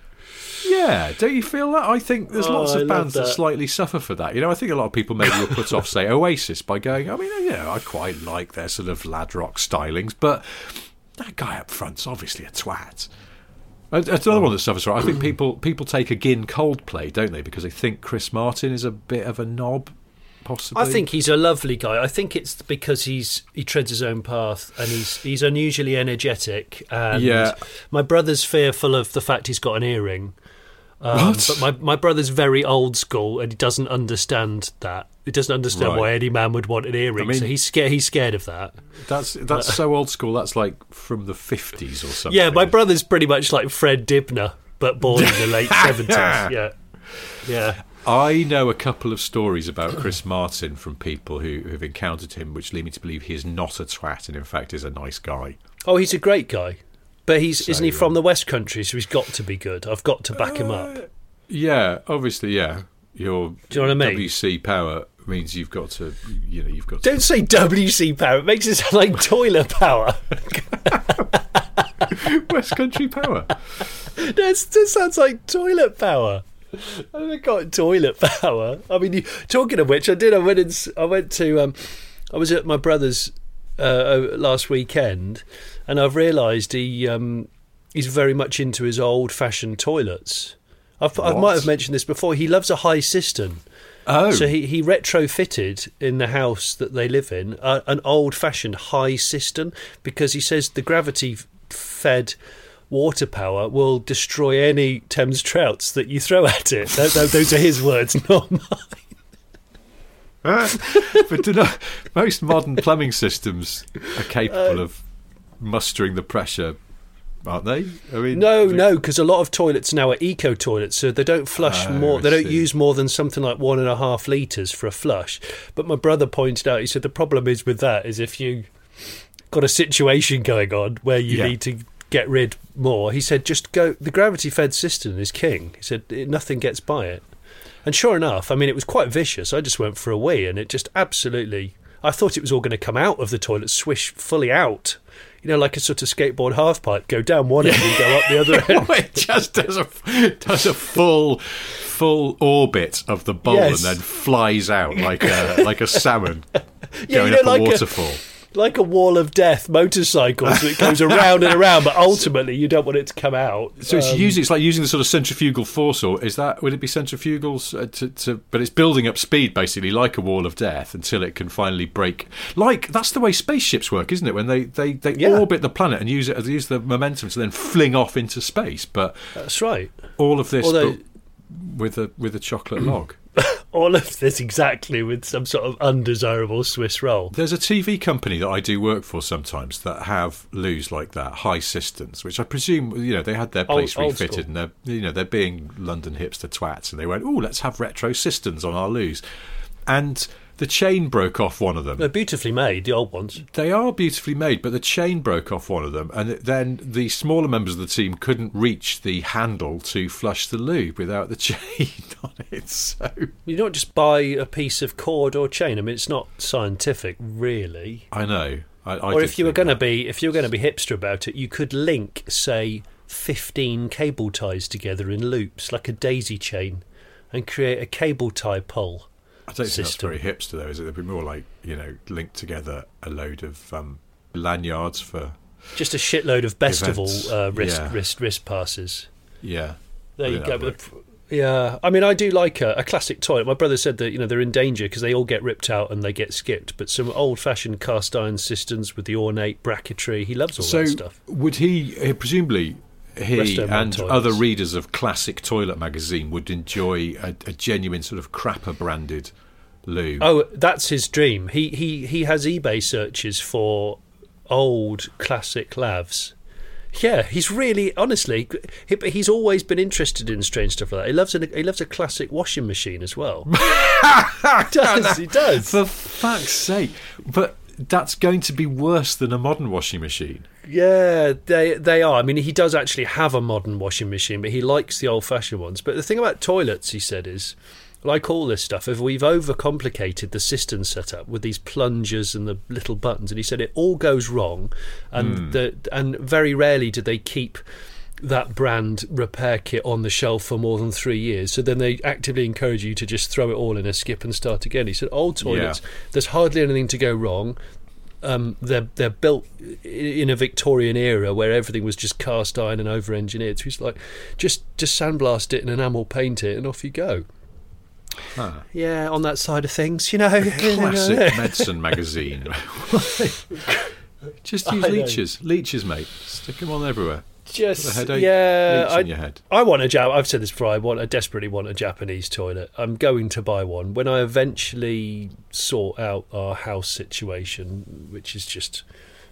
Yeah, don't you feel that? I think there's Oh, lots of bands that. that. slightly suffer for that. You know, I think a lot of people maybe will put off, say, Oasis by going, I mean, you know, I quite like their sort of lad rock stylings, but that guy up front's obviously a twat. And That's another one that suffers from. I think people people take a again Coldplay, don't they? Because they think Chris Martin is a bit of a knob, possibly. I think he's a lovely guy. I think it's because he's he treads his own path and he's he's unusually energetic. And Yeah. my brother's fearful of the fact he's got an earring. Um, What? But my my brother's very old school and he doesn't understand that. He doesn't understand Right. why any man would want an earring. I mean- so he's scared. He's scared of that. that's that's so old school. That's like from the fifties or something. Yeah, my brother's pretty much like Fred Dibnah, but born in the late seventies. Yeah, yeah. I know a couple of stories about Chris Martin from people who have encountered him, which lead me to believe he is not a twat and, in fact, is a nice guy. Oh, he's a great guy. But he's isn't he from the West Country? So he's got to be good. I've got to back him Uh, up. Yeah, obviously, yeah. Your Do you know what I mean? WC power means you've got to, you know, you've got to. Don't say WC power. It makes it sound like toilet power. West Country power. That's, that sounds like toilet power. I have got toilet power. I mean, you, talking of which, I did. I went and I went to. Um, I was at my brother's uh, last weekend, and I've realised he um, he's very much into his old-fashioned toilets. I've, I might have mentioned this before. He loves a high cistern. Oh, So he, he retrofitted in the house that they live in uh, an old fashioned high cistern because he says the gravity fed water power will destroy any Thames trouts that you throw at it. Tho- tho- Those are his words, not mine. but do not, most modern plumbing systems are capable of mustering the pressure, aren't they? I mean, No, no, because a lot of toilets now are eco toilets, so they don't flush Oh, more. I They don't see. use more than something like one and a half liters for a flush. But my brother pointed out, he said the problem is with that is if you got a situation going on where you Yeah. need to get rid more. He said just go. The gravity fed system is king. He said nothing gets by it. And sure enough, I mean, it was quite vicious. I just went for a wee, and it just absolutely. I thought it was all going to come out of the toilet, swish fully out. You know, like a sort of skateboard half pipe, go down one end and go up the other end. it just does a does a full full orbit of the bowl Yes. and then flies out like a like a salmon Yeah, going you know, up a like a- waterfall. Like a wall of death motorcycle so it goes around and around but ultimately you don't want it to come out so it's Um, using it's like using the sort of centrifugal force, or is that would it be centrifugals uh, to, to? But it's building up speed basically, like a wall of death, until it can finally break. Like that's the way spaceships work, isn't it? When they they, they Yeah. orbit the planet and use it use the momentum to then fling off into space. But that's right all of this Although- but with a with a chocolate log. all of this exactly with some sort of undesirable swiss roll There's a TV company that I do work for sometimes that have loos like that, high cisterns, which I presume you know they had their place old refitted school. and they're you know they're being London hipster twats and they went, oh, let's have retro cisterns on our loos, and the chain broke off one of them. They're beautifully made, the old ones. They are beautifully made, but the chain broke off one of them, and then the smaller members of the team couldn't reach the handle to flush the lube without the chain on it. So You don't just buy a piece of cord or chain. I mean, it's not scientific, really. I know. I, I or if you were going to be, if you were going to be hipster about it, you could link, say, fifteen cable ties together in loops like a daisy chain, and create a cable tie pole. I don't think that's system. very hipster, though, is it? It'd be more like you know, linked together a load of um, lanyards for Just a shitload of Bestival Events, uh, wrist, yeah. wrist wrist passes. yeah. There you go. that'd But the- Yeah, I mean, I do like a, a classic toilet. My brother said that you know they're in danger because they all get ripped out and they get skipped. But some old-fashioned cast iron cisterns with the ornate bracketry, he loves all So that stuff. would he? uh, Presumably, he and other readers of Classic Toilet magazine would enjoy a, a genuine sort of crapper branded loo. Oh, that's his dream. He he he has eBay searches for old classic lavs. Yeah, he's really honestly. He, he's always been interested in strange stuff like that. He loves a he loves a classic washing machine as well. he does he does? For fuck's sake! But that's going to be worse than a modern washing machine. Yeah, they they are. I mean, he does actually have a modern washing machine, but he likes the old fashioned ones. But the thing about toilets, he said, is like all this stuff, if we've overcomplicated the cistern setup with these plungers and the little buttons, and he said it all goes wrong, and hmm. the and very rarely do they keep that brand repair kit on the shelf for more than three years. So then they actively encourage you to just throw it all in a skip and start again. He said, old toilets, there's hardly anything to go wrong um, they're they're built in a Victorian era where everything was just cast iron and over engineered. So he's like, just just sandblast it and enamel paint it, and off you go. Huh. Yeah, on that side of things, you know. Classic medicine magazine. Just use leeches, leeches, mate. Stick them on everywhere. Just yeah, I, in your head. I want a Jap. I've said this before. I want. I desperately want a Japanese toilet. I'm going to buy one when I eventually sort out our house situation, which is just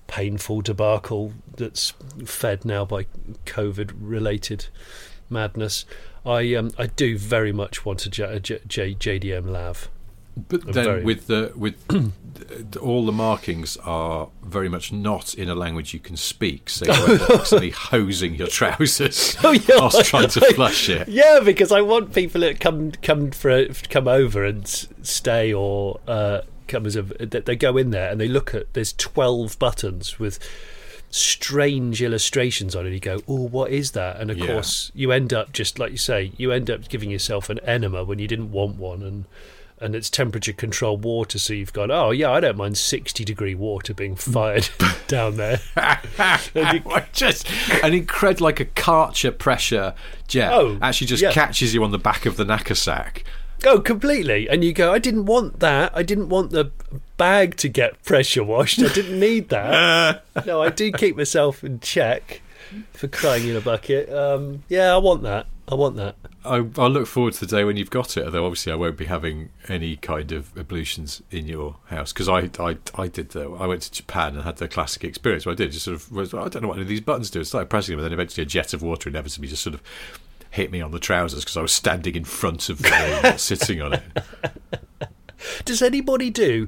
painful debacle that's fed now by COVID-related madness. I um I do very much want a, J, a J, J, JDM lav. But I'm then very- with the with th- all the markings are very much not in a language you can speak, so you're constantly hosing your trousers Oh, yeah, whilst trying to flush it. Yeah, because I want people that come come for come over and stay or uh, come as a that they go in there and they look at there's twelve buttons with strange illustrations on it. You go, oh, what is that? And of Yeah. course, you end up just like you say, you end up giving yourself an enema when you didn't want one, and and it's temperature controlled water. So you've gone, oh yeah, I don't mind sixty degree water being fired down there. And you- just an incredible, like a Karcher pressure jet, Oh, actually just yeah. catches you on the back of the knackersack. Oh, completely. And you go, I didn't want that. I didn't want the bag to get pressure washed. I didn't need that. no, I do keep myself in check for crying in a bucket. Um, yeah, I want that. I want that. I, I look forward to the day when you've got it. Although obviously I won't be having any kind of ablutions in your house because I, I I did the I went to Japan and had the classic experience. Where I did just sort of was, I don't know what any of these buttons do. I started pressing them, and then eventually a jet of water inevitably just sort of hit me on the trousers because I was standing in front of the not sitting on it. Does anybody do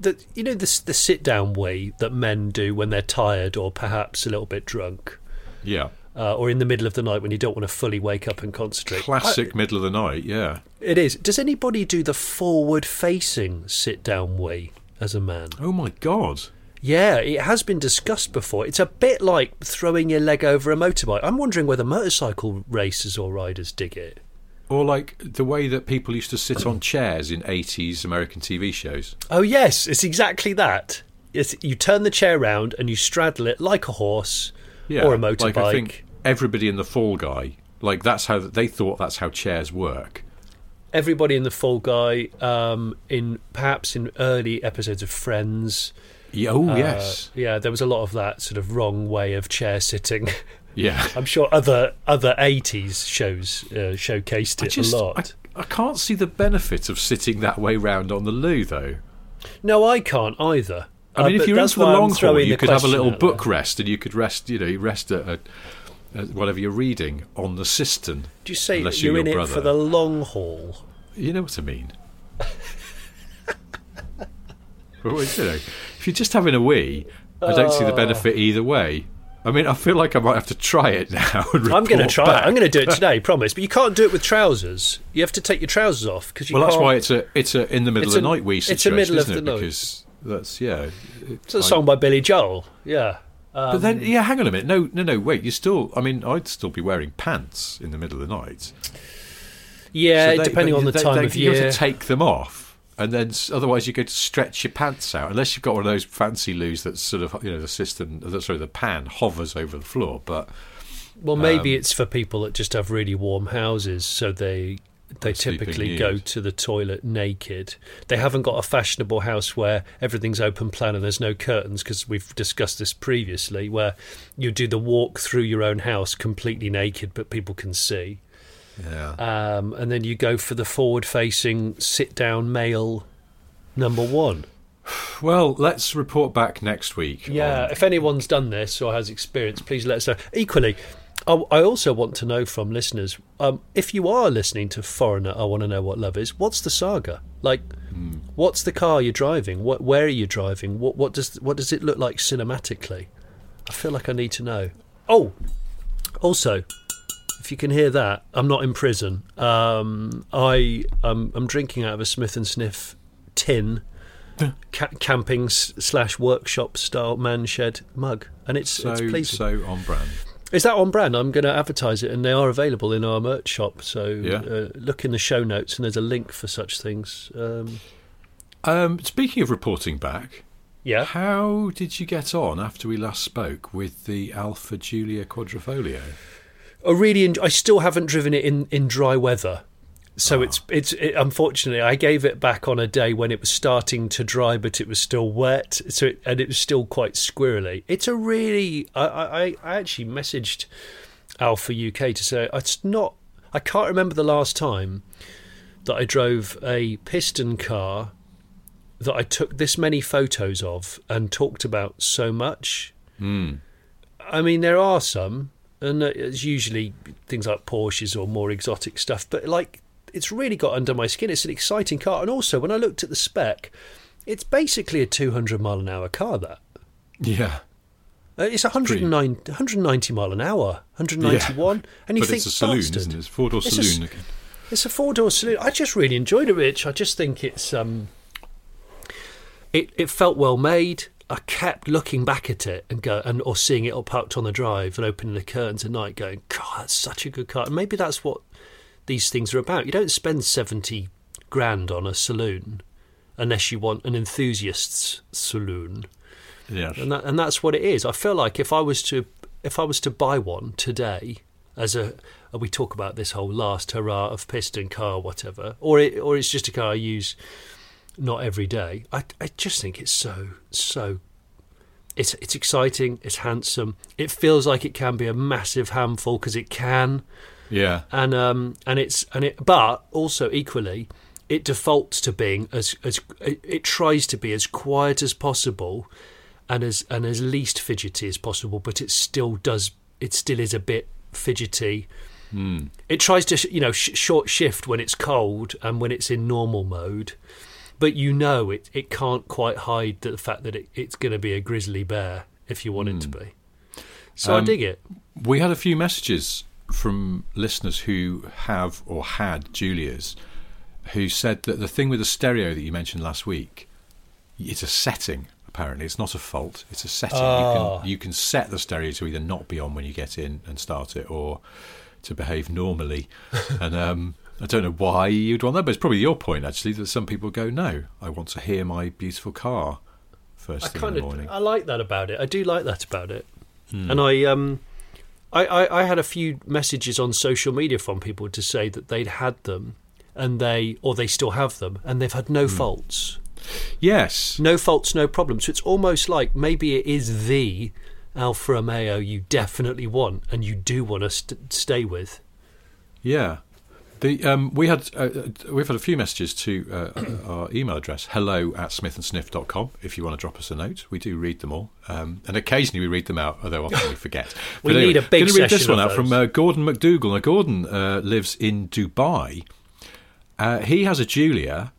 the you know the the sit down way that men do when they're tired or perhaps a little bit drunk? Yeah, Uh, or in the middle of the night when you don't want to fully wake up and concentrate. classic middle of the night. Yeah. It is. Does anybody do the forward facing sit down way as a man? Oh my god. Yeah, it has been discussed before. It's a bit like throwing your leg over a motorbike. I'm wondering whether motorcycle racers or riders dig it. Or like the way that people used to sit on chairs in 80s American TV shows. Oh, yes, it's exactly that. It's, you turn the chair round and you straddle it like a horse Yeah, or a motorbike. Like I think everybody in the Fall Guy, like that's how they thought that's how chairs work. Everybody in the Fall Guy, um, in perhaps in early episodes of Friends. Yeah, oh uh, yes, yeah, there was a lot of that sort of wrong way of chair sitting. yeah. I'm sure other other 80s shows uh, showcased it just a lot. I, I can't see the benefit of sitting that way round on the loo though. No, I can't either. I mean, Uh, if you're in for the long haul, you could have a little book there. rest, and you could rest, you know, you rest at, at, at whatever you're reading on the cistern. Do you say you're you're in it for the long haul? You know what I mean? But, you know, if you're just having a wee, I don't see the ah. benefit either way. I mean, I feel like I might have to try it now. I'm going to try back. it. I'm going to do it today, promise. But you can't do it with trousers. You have to take your trousers off because you Well, that's why it's a it's a in the middle of the a- night wee it's a situation, middle of the it? night. Because that's yeah. It's a song by Billy Joel. Yeah. Um, But then, yeah, hang on a minute. No, no, no. Wait, you still? I mean, I'd still be wearing pants in the middle of the night. yeah, So they- depending on the they- time they- of you year. have to take them off, and then otherwise you go to stretch your pants out. Unless you've got one of those fancy loos that sort of you know the system, uh, sorry, the pan hovers over the floor. But Well, maybe Um, it's for people that just have really warm houses, so they they typically nude. go to the toilet naked. They haven't got a fashionable house where everything's open plan and there's no curtains because we've discussed this previously, where you do the walk through your own house completely naked, but people can see. yeah, Um, and then you go for the forward-facing sit-down male number one. well, let's report back next week. Yeah, on- if anyone's done this or has experience, please let us know. Equally, I, I also want to know from listeners um, if you are listening to Foreigner, I want to know what love is. What's the saga? Like, what's the car you're driving? What, where are you driving? What, what does what does it look like cinematically? I feel like I need to know. Oh, also, if you can hear that, I'm not in prison. Um, I um, I'm drinking out of a Smith and Sniff tin, ca- camping slash workshop style man shed mug, and it's so it's pleasing. so on brand. Is that on brand? I'm going to advertise it, and they are available in our merch shop. So Yeah. uh, look in the show notes, and there's a link for such things. Um, Um, speaking of reporting back, yeah, how did you get on after we last spoke with the Alfa Giulia Quadrifoglio? I really. En- I still haven't driven it in, in dry weather, so Ah. it's it's it, unfortunately I gave it back on a day when it was starting to dry, but it was still wet. So it, and it was still quite squirrely. It's a really. I I, I actually messaged Alfa UK to say it's not. I can't remember the last time that I drove a piston car that I took this many photos of and talked about so much. I mean, there are some, and uh, it's usually things like Porsches or more exotic stuff, but like it's really got under my skin. It's an exciting car, and also when I looked at the spec, it's basically a 200 mile an hour car. That Yeah. uh, it's 109, 190 mile an hour, 191, and you but think it's a saloon, bastard. isn't it? It's a four door It's a saloon again. It's a four door saloon. I just really enjoyed it, Rich. I just think it's um, it it felt well made. I kept looking back at it and go and or seeing it all parked on the drive and opening the curtains at night, going, God, that's such a good car. And maybe that's what these things are about. You don't spend seventy grand on a saloon unless you want an enthusiast's saloon Yeah. and that, and that's what it is. I feel like if I was to if I was to buy one today, as a we talk about this whole last hurrah of piston car, whatever, or it, or it's just a car I use not every day. I I just think it's so so. It's it's exciting. It's handsome. It feels like it can be a massive handful because it can Yeah. and um and it's and it but also equally it defaults to being as as it, tries to be as quiet as possible and as and as least fidgety as possible but it still does it still is a bit fidgety. It tries to you know sh- short shift when it's cold and when it's in normal mode but you know it it can't quite hide the fact that it, it's going to be a grizzly bear if you want it to be. So i Um, dig it. We had a few messages from listeners who have or had Giulia's who said that the thing with the stereo that you mentioned last week, it's a setting. Apparently, it's not a fault. It's a setting. Ah. You can you can set the stereo to either not be on when you get in and start it, or to behave normally. and um, I don't know why you'd want that, but it's probably your point actually that some people go, no, I want to hear my beautiful car first I thing in the of morning. I like that about it. I do like that about it. Hmm. And I um I, I, I had a few messages on social media from people to say that they'd had them and they or they still have them and they've had no Hmm. faults. yes, No faults, no problems. So it's almost like maybe it is the Alfa Romeo you definitely want and you do want to st- stay with. Yeah. The, um, we had uh, uh, we've had a few messages to uh, our email address hello at smithandsniff.com if you want to drop us a note we do read them all um, and occasionally we read them out although often we forget We need a big going to read this one out from uh, Gordon McDougall now Gordon uh, lives in Dubai uh, he has a Giulia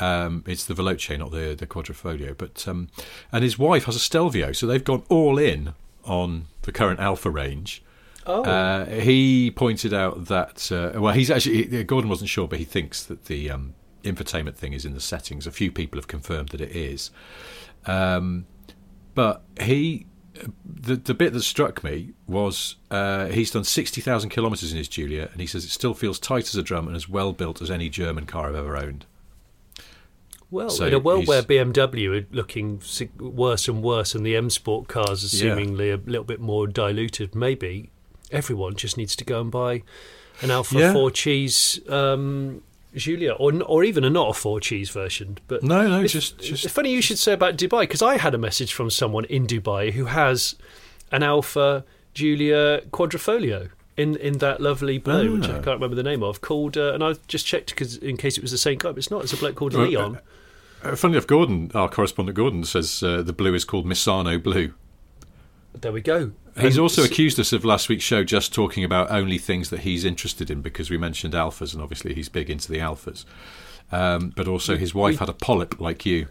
Um, it's the Veloce, not the the Quadrifoglio. But um, and his wife has a Stelvio, so they've gone all in on the current Alfa range. Oh, Uh, he pointed out that uh, well, he's actually Gordon wasn't sure, but he thinks that the um, infotainment thing is in the settings. A few people have confirmed that it is, um, but he. The the bit that struck me was uh, he's done sixty thousand kilometres in his Giulia, and he says it still feels tight as a drum and as well built as any German car I've ever owned. well, so in a world where BMW are looking worse and worse, and the M Sport cars are Yeah. seemingly a little bit more diluted, maybe everyone just needs to go and buy an Alfa Yeah. Four Cheese um, Giulia, or or even a not a Four Cheese version. But No, no, It's- just just funny you should say about Dubai because I had a message from someone in Dubai who has an Alfa Giulia Quadrifoglio in, in that lovely blue, which I Ah. can't remember the name of. Called uh, and I just checked because in case it was the same guy, but it's not. It's a bloke called Well, Leon. Uh, funny enough, Gordon, our correspondent Gordon, says uh, the blue is called Misano blue. there we go. He's And also accused us of last week's show just talking about only things that he's interested in because we mentioned Alfas, and obviously he's big into the Alfas. Um, but also, his wife had a polyp like you.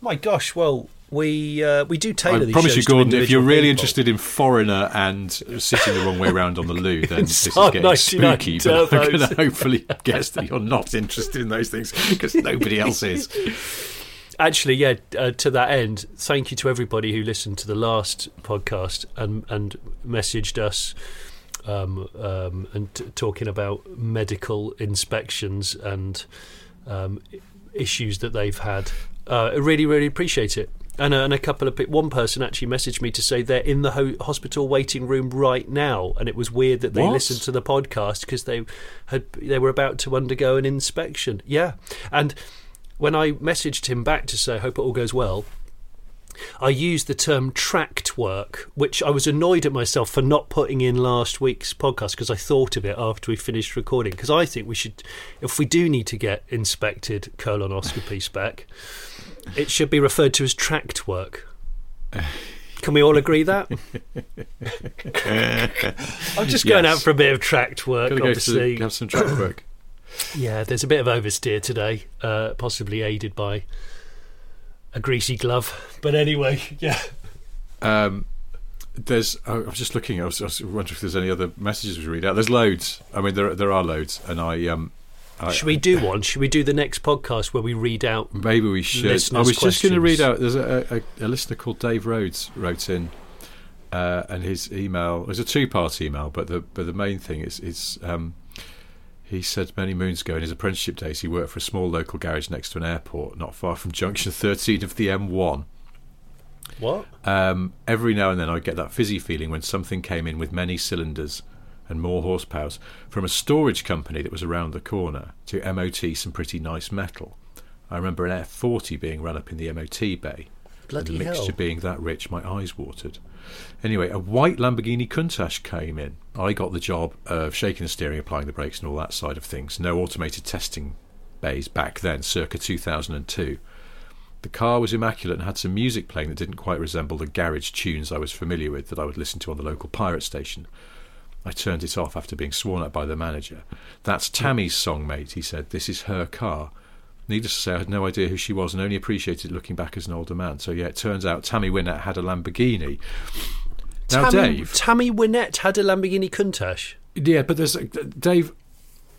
My gosh, well we uh, we do tailor I these promise you, Gordon, if you're really people. interested in Foreigner and sitting the wrong way round on the loo, then this is getting 99 spooky. But I'm going to hopefully guess that you're not interested in those things because nobody else is. Actually, yeah. Uh, to that end, thank you to everybody who listened to the last podcast and and messaged us, um, um, and t- talking about medical inspections and um, issues that they've had. Uh, I really, really appreciate it. And, uh, and a couple of pe- one person actually messaged me to say they're in the ho- hospital waiting room right now, and it was weird that they What? listened to the podcast because they had they were about to undergo an inspection. Yeah, and when I messaged him back to say, I hope it all goes well, I used the term tracked work, which I was annoyed at myself for not putting in last week's podcast because I thought of it after we finished recording. Because I think we should, if we do need to get inspected colonoscopy spec, it should be referred to as tracked work. Can we all agree that? I'm just going Yes. out for a bit of tracked work, to go obviously. to have some track work. Yeah, there's a bit of oversteer today, uh, possibly aided by a greasy glove. But anyway, yeah. Um, there's. I was just looking. I was, I was wondering if there's any other messages we read out. There's loads. I mean, there there are loads, and I um. I, Should we do one? Should we do the next podcast where we read out? Maybe we should. I was just going to read out. There's a, a, a listener called Dave Rhodes wrote in, uh, and his email was a two-part email, but the but the main thing is is um, he said many moons ago in his apprenticeship days he worked for a small local garage next to an airport, not far from junction 13 of the M1. What? Um, every now and then I'd get that fizzy feeling when something came in with many cylinders and more horsepower from a storage company that was around the corner to MOT some pretty nice metal. I remember an F40 being run up in the MOT bay. Bloody and the mixture hell. being that rich, my eyes watered. Anyway, a white Lamborghini Countach came in. I got the job of shaking the steering, applying the brakes, and all that side of things. No automated testing bays back then, circa 2002. The car was immaculate and had some music playing that didn't quite resemble the garage tunes I was familiar with that I would listen to on the local pirate station. I turned it off after being sworn at by the manager. That's Tammy's song, mate, he said. This is her car. Needless to say, I had no idea who she was and only appreciated looking back as an older man. So, yeah, it turns out Tammy Wynette had a Lamborghini. Now, Tammy, Dave. Tammy Wynette had a Lamborghini Countach. Yeah, but there's. Dave,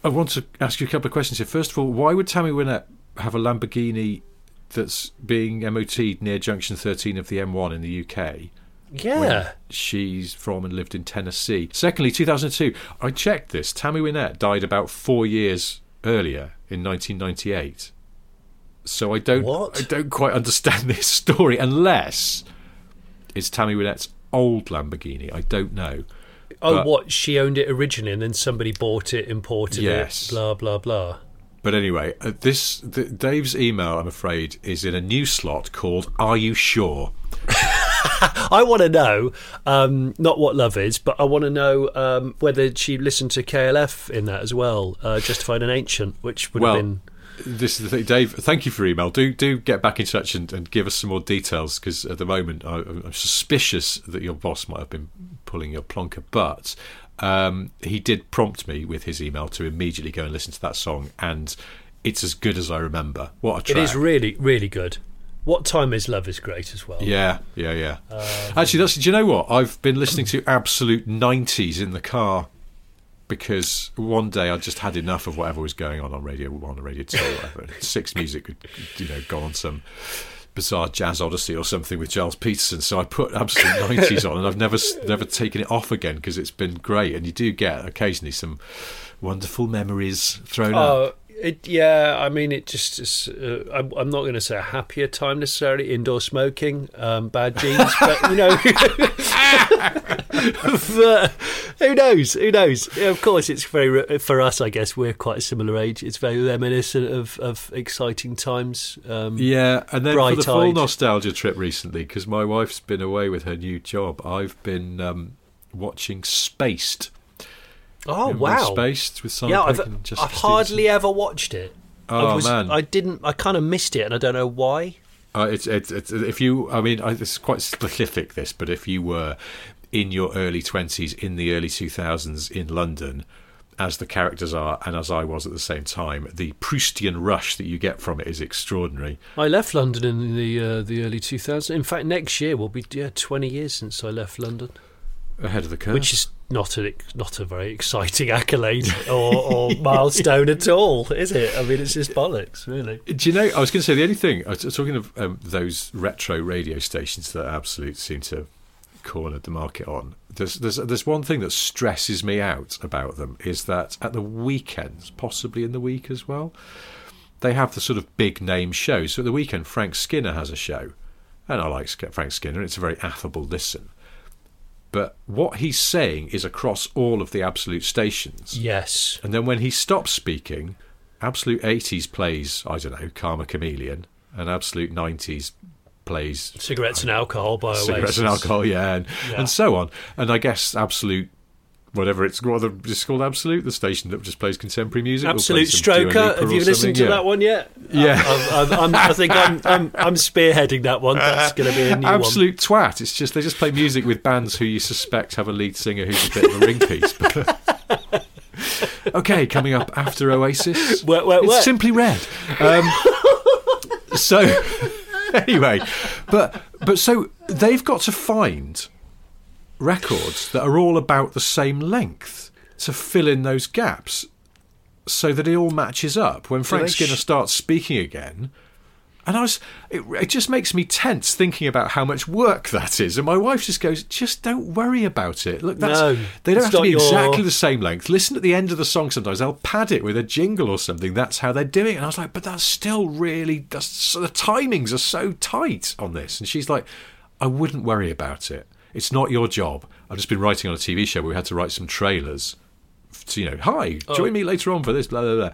I want to ask you a couple of questions here. First of all, why would Tammy Wynette have a Lamborghini that's being MOT'd near junction 13 of the M1 in the UK? Yeah. she's from and lived in Tennessee. Secondly, 2002. I checked this. Tammy Wynette died about four years earlier in 1998. So I don't, What? I don't quite understand this story unless it's Tammy Wynette's old Lamborghini. I don't know. oh, but- what? She owned it originally and then somebody bought it, imported Yes. it, blah, blah, blah. But anyway, uh, this the, Dave's email, I'm afraid, is in a new slot called "Are you sure?" I want to know um, not what love is, but I want to know um, whether she listened to KLF in that as well, uh, Justified and Ancient, which would well, have been. This is the thing, Dave. Thank you for email. Do do get back in touch and, and give us some more details because at the moment I, I'm suspicious that your boss might have been pulling your plonker, but um, he did prompt me with his email to immediately go and listen to that song and. it's as good as I remember. What a track! is really, really good. What time is love is great as well. Yeah, yeah, yeah. Um, Actually, that's. Do you know what? I've been listening to absolute nineties in the car because one day I just had enough of whatever was going on on Radio One or Radio Two or whatever. Six Music could, you know, go on some bizarre jazz odyssey or something with Gilles Peterson. So I put absolute nineties on, and I've never never taken it off again because it's been great. And you do get occasionally some wonderful memories thrown oh, up. It, yeah. I mean, it just is. Uh, I'm, I'm not going to say a happier time necessarily. Indoor smoking, um, bad genes, but you know. but who knows? Who knows? Yeah, of course, it's very for us. I guess we're quite a similar age. It's very reminiscent of, of exciting times. Um, Yeah, and then for the full nostalgia trip recently, because my wife's been away with her new job, I've been um, watching Spaced. Oh wow! Spaced with Simon yeah, I've, I've hardly ever watched it. Oh I was, man, I didn't. I kind of missed it, and I don't know why. Uh, it's, it's it's if you, I mean, I, it's quite specific this, but if you were in your early twenties, in the early two thousands in London, as the characters are, and as I was at the same time, the Proustian rush that you get from it is extraordinary. I left London in the uh, the early 2000s. In fact, next year will be yeah 20 years since I left London, Ahead of the curve, which is not a not a very exciting accolade or, or milestone at all, is it? I mean, it's just bollocks, really. Do you know? I was going to say the only thing. I was talking of um, those retro radio stations that Absolute seem to cornered the market on. There's there's there's one thing that stresses me out about them is that at the weekends, possibly in the week as well, they have the sort of big name shows. So at the weekend, Frank Skinner has a show, and I like Frank Skinner. It's a very affable listen. But what he's saying is across all of the Absolute stations. Yes. And then when he stops speaking, Absolute 80s plays, I don't know, Karma Chameleon, and Absolute 90s plays Cigarettes and alcohol by cigarettes Oasis. and alcohol, yeah, and, Yeah. and so on. And I guess Absolute, whatever it's the, it's called, Absolute, the station that just plays contemporary music. Absolute some Dua Lipa Stroker. Have you listened to yeah. that one yet? Yeah. I'm, I'm, I'm, I think I'm, I'm, I'm spearheading that one. That's going to be a new one. Absolute twat. It's just they just play music with bands who you suspect have a lead singer who's a bit of a ring piece. But- okay, coming up after Oasis. Wait, wait, it's wait. simply red. Um, so anyway, but but so they've got to find records that are all about the same length to fill in those gaps, so that it all matches up. When Frank Skinner starts speaking again. And I was, it, it just makes me tense thinking about how much work that is. And my wife just goes, just don't worry about it. Look, that's, No, they don't have to be your- exactly the same length. Listen at the end of the song sometimes. They'll pad it with a jingle or something. That's how they're doing it. And I was like, but that's still really, that's, so the timings are so tight on this. And she's like, I wouldn't worry about it. It's not your job. I've just been writing on a TV show where we had to write some trailers. To, you know, hi, Oh. join me later on for this, blah, blah, blah.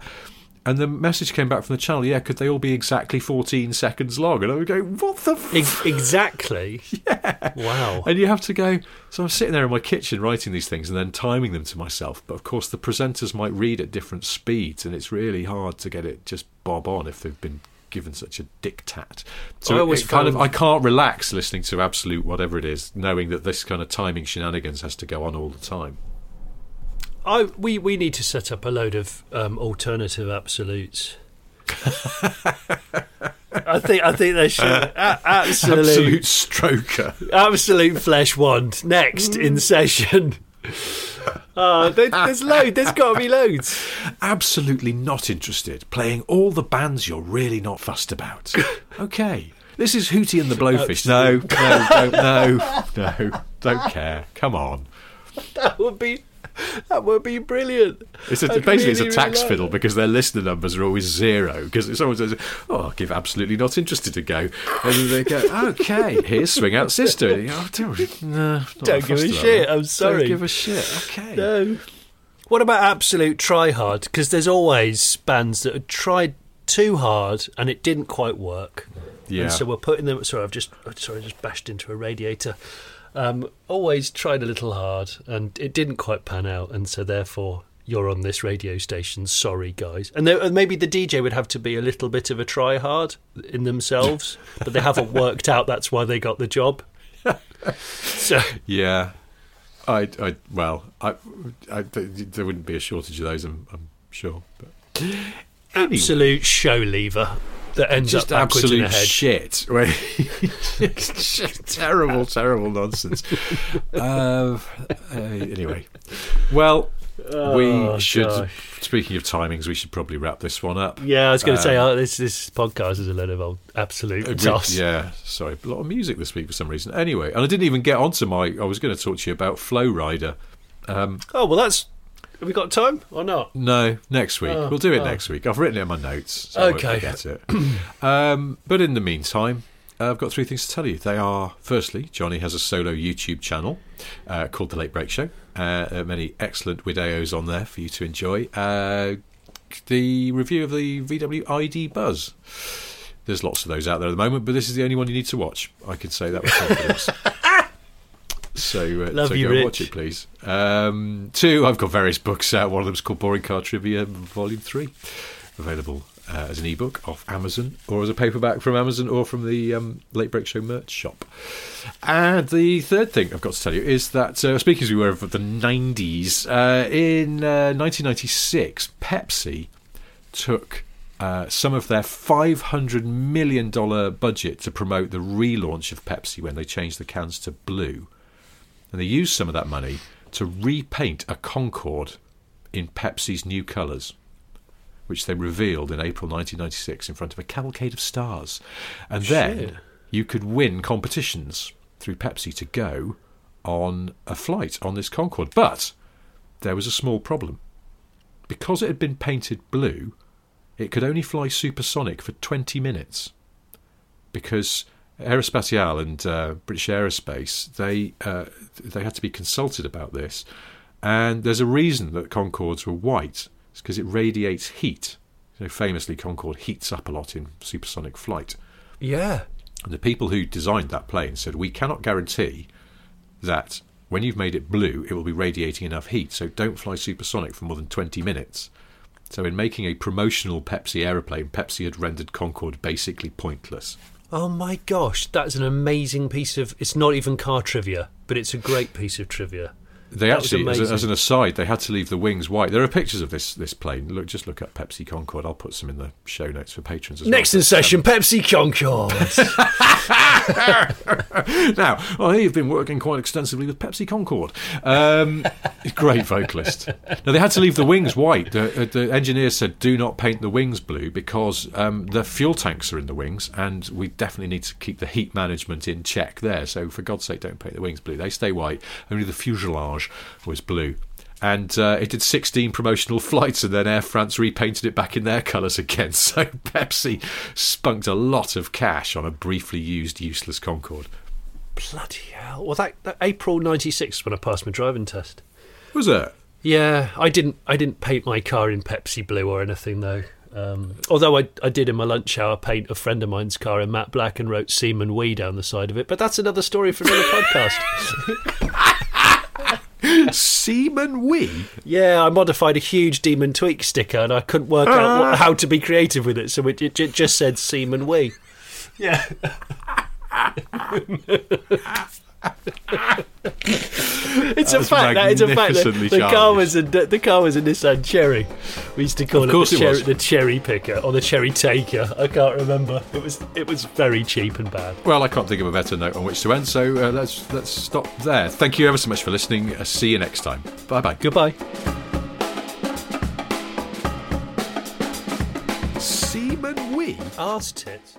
And the message came back from the channel, yeah, could they all be exactly 14 seconds long? And I would go, what the f-? Exactly. Yeah. Wow. And you have to go. So I'm sitting there in my kitchen writing these things and then timing them to myself. But of course, the presenters might read at different speeds, and it's really hard to get it just bob on if they've been given such a diktat. So I always kind of I can't relax listening to absolute whatever it is, knowing that this kind of timing shenanigans has to go on all the time. I we we need to set up a load of um, alternative absolutes. I think I think they should a- absolute Absolute stroker. absolute flesh wand next in session. Oh, there, there's load. There's got to be loads. absolutely not interested. Playing all the bands you're really not fussed about. Okay. This is Hootie and the Blowfish. No, no, don't, no, no, don't care. Come on. That would be that would be brilliant. It's a, basically it's a tax really fiddle because their listener numbers are always zero. Because someone says, "Oh, I'll give absolutely not interested a go," and then they go, "Okay, here's Swing Out Sister." And you go, oh, don't, no, Don't give a shit, that. I'm sorry. Don't give a shit. Okay. No. What about absolute try hard? Because there's always bands that have tried too hard and it didn't quite work. Yeah. And so we're putting them. Sorry, I've just sorry, I just bashed into a radiator. Um, always tried a little hard and it didn't quite pan out, and so therefore you're on this radio station. Sorry, guys. And, there, and maybe the DJ would have to be a little bit of a try hard in themselves, but they haven't worked out. That's why they got the job. so Yeah, I, I, well, I, I, there wouldn't be a shortage of those, I'm, I'm sure. But absolute show lever that ends just up absolute shit. Just terrible, terrible nonsense. Uh, uh, anyway, well, we Oh, should. gosh. Speaking of timings, we should probably wrap this one up. Yeah, I was going to say Um, oh, this this podcast is a load of old absolute Uh, we- toss. Yeah, sorry, a lot of music this week for some reason. Anyway, and I didn't even get onto my. I was going to talk to you about Flow Rider. Um, Oh well, that's. Have we got time or not? no, next week. Oh, we'll do it oh. next week. I've written it in my notes. So Okay. forget it. um, but in the meantime, uh, I've got three things to tell you. They are, firstly, Johnny has a solo YouTube channel uh, called The Late Break Show. Uh, uh, many excellent videos on there for you to enjoy. Uh, the review of the VW ID Buzz. There's lots of those out there at the moment, but this is the only one you need to watch. I can say that with confidence. So, uh, Love so you, go and watch it, please. Um, two, I've got various books out. One of them's called Boring Car Trivia, Volume 3, available uh, as an ebook off Amazon or as a paperback from Amazon or from the um, Late Brake Show merch shop. And the third thing I've got to tell you is that, uh, speaking as we were of the 90s, uh, in uh, 1996, Pepsi took uh, some of their $500 million budget to promote the relaunch of Pepsi when they changed the cans to blue. And they used some of that money to repaint a Concorde in Pepsi's new colours, which they revealed in April 1996 in front of a cavalcade of stars. And then Shit. you could win competitions through Pepsi to go on a flight on this Concorde. But there was a small problem. Because it had been painted blue, it could only fly supersonic for 20 minutes. Because Aerospatiale and uh, British Aerospace, they uh, they had to be consulted about this, and there's a reason that Concordes were white. It's because it radiates heat. So famously, Concorde heats up a lot in supersonic flight. Yeah. And the people who designed that plane said, we cannot guarantee that when you've made it blue, it will be radiating enough heat. So don't fly supersonic for more than 20 minutes. So in making a promotional Pepsi aeroplane, Pepsi had rendered Concorde basically pointless. Oh my gosh, that's an amazing piece of. It's not even car trivia, but it's a great piece of trivia. They That actually, as, as an aside, they had to leave the wings white. There are pictures of this this plane. Look, just look up Pepsi Concorde. I'll put some in the show notes for patrons as Next well. in session, Pepsi Concorde. now, I hear you've been working quite extensively with Pepsi Concorde. Um, great vocalist. Now, they had to leave the wings white. The, uh, the engineers said, do not paint the wings blue because um, the fuel tanks are in the wings and we definitely need to keep the heat management in check there. So, for God's sake, don't paint the wings blue. They stay white. Only the fuselage was blue. And uh, it did 16 promotional flights, and then Air France repainted it back in their colours again. So Pepsi spunked a lot of cash on a briefly used, useless Concorde. Bloody hell! Well, that, that April '96 when I passed my driving test. Was it? Yeah, I didn't. I didn't paint my car in Pepsi blue or anything though. Um, although I, I did in my lunch hour paint a friend of mine's car in matte black and wrote "Seaman Wee" down the side of it. But that's another story for another podcast. Seaman Wee? Yeah, I modified a huge Demon Tweak sticker and I couldn't work out what, ah. how to be creative with it, so it, it, it just said Seaman Wee. Yeah. it's a fact. That it's a fact. The, magnificently the car was a the car was a Nissan Cherry. We used to call Of it, the, it cherry, the cherry picker or the cherry taker. I can't remember. It was it was very cheap and bad. Well, I can't think of a better note on which to end, so uh, let's let's stop there. Thank you ever so much for listening. Uh, see you next time. Bye bye. Goodbye. Seaman Wee? Arse tits.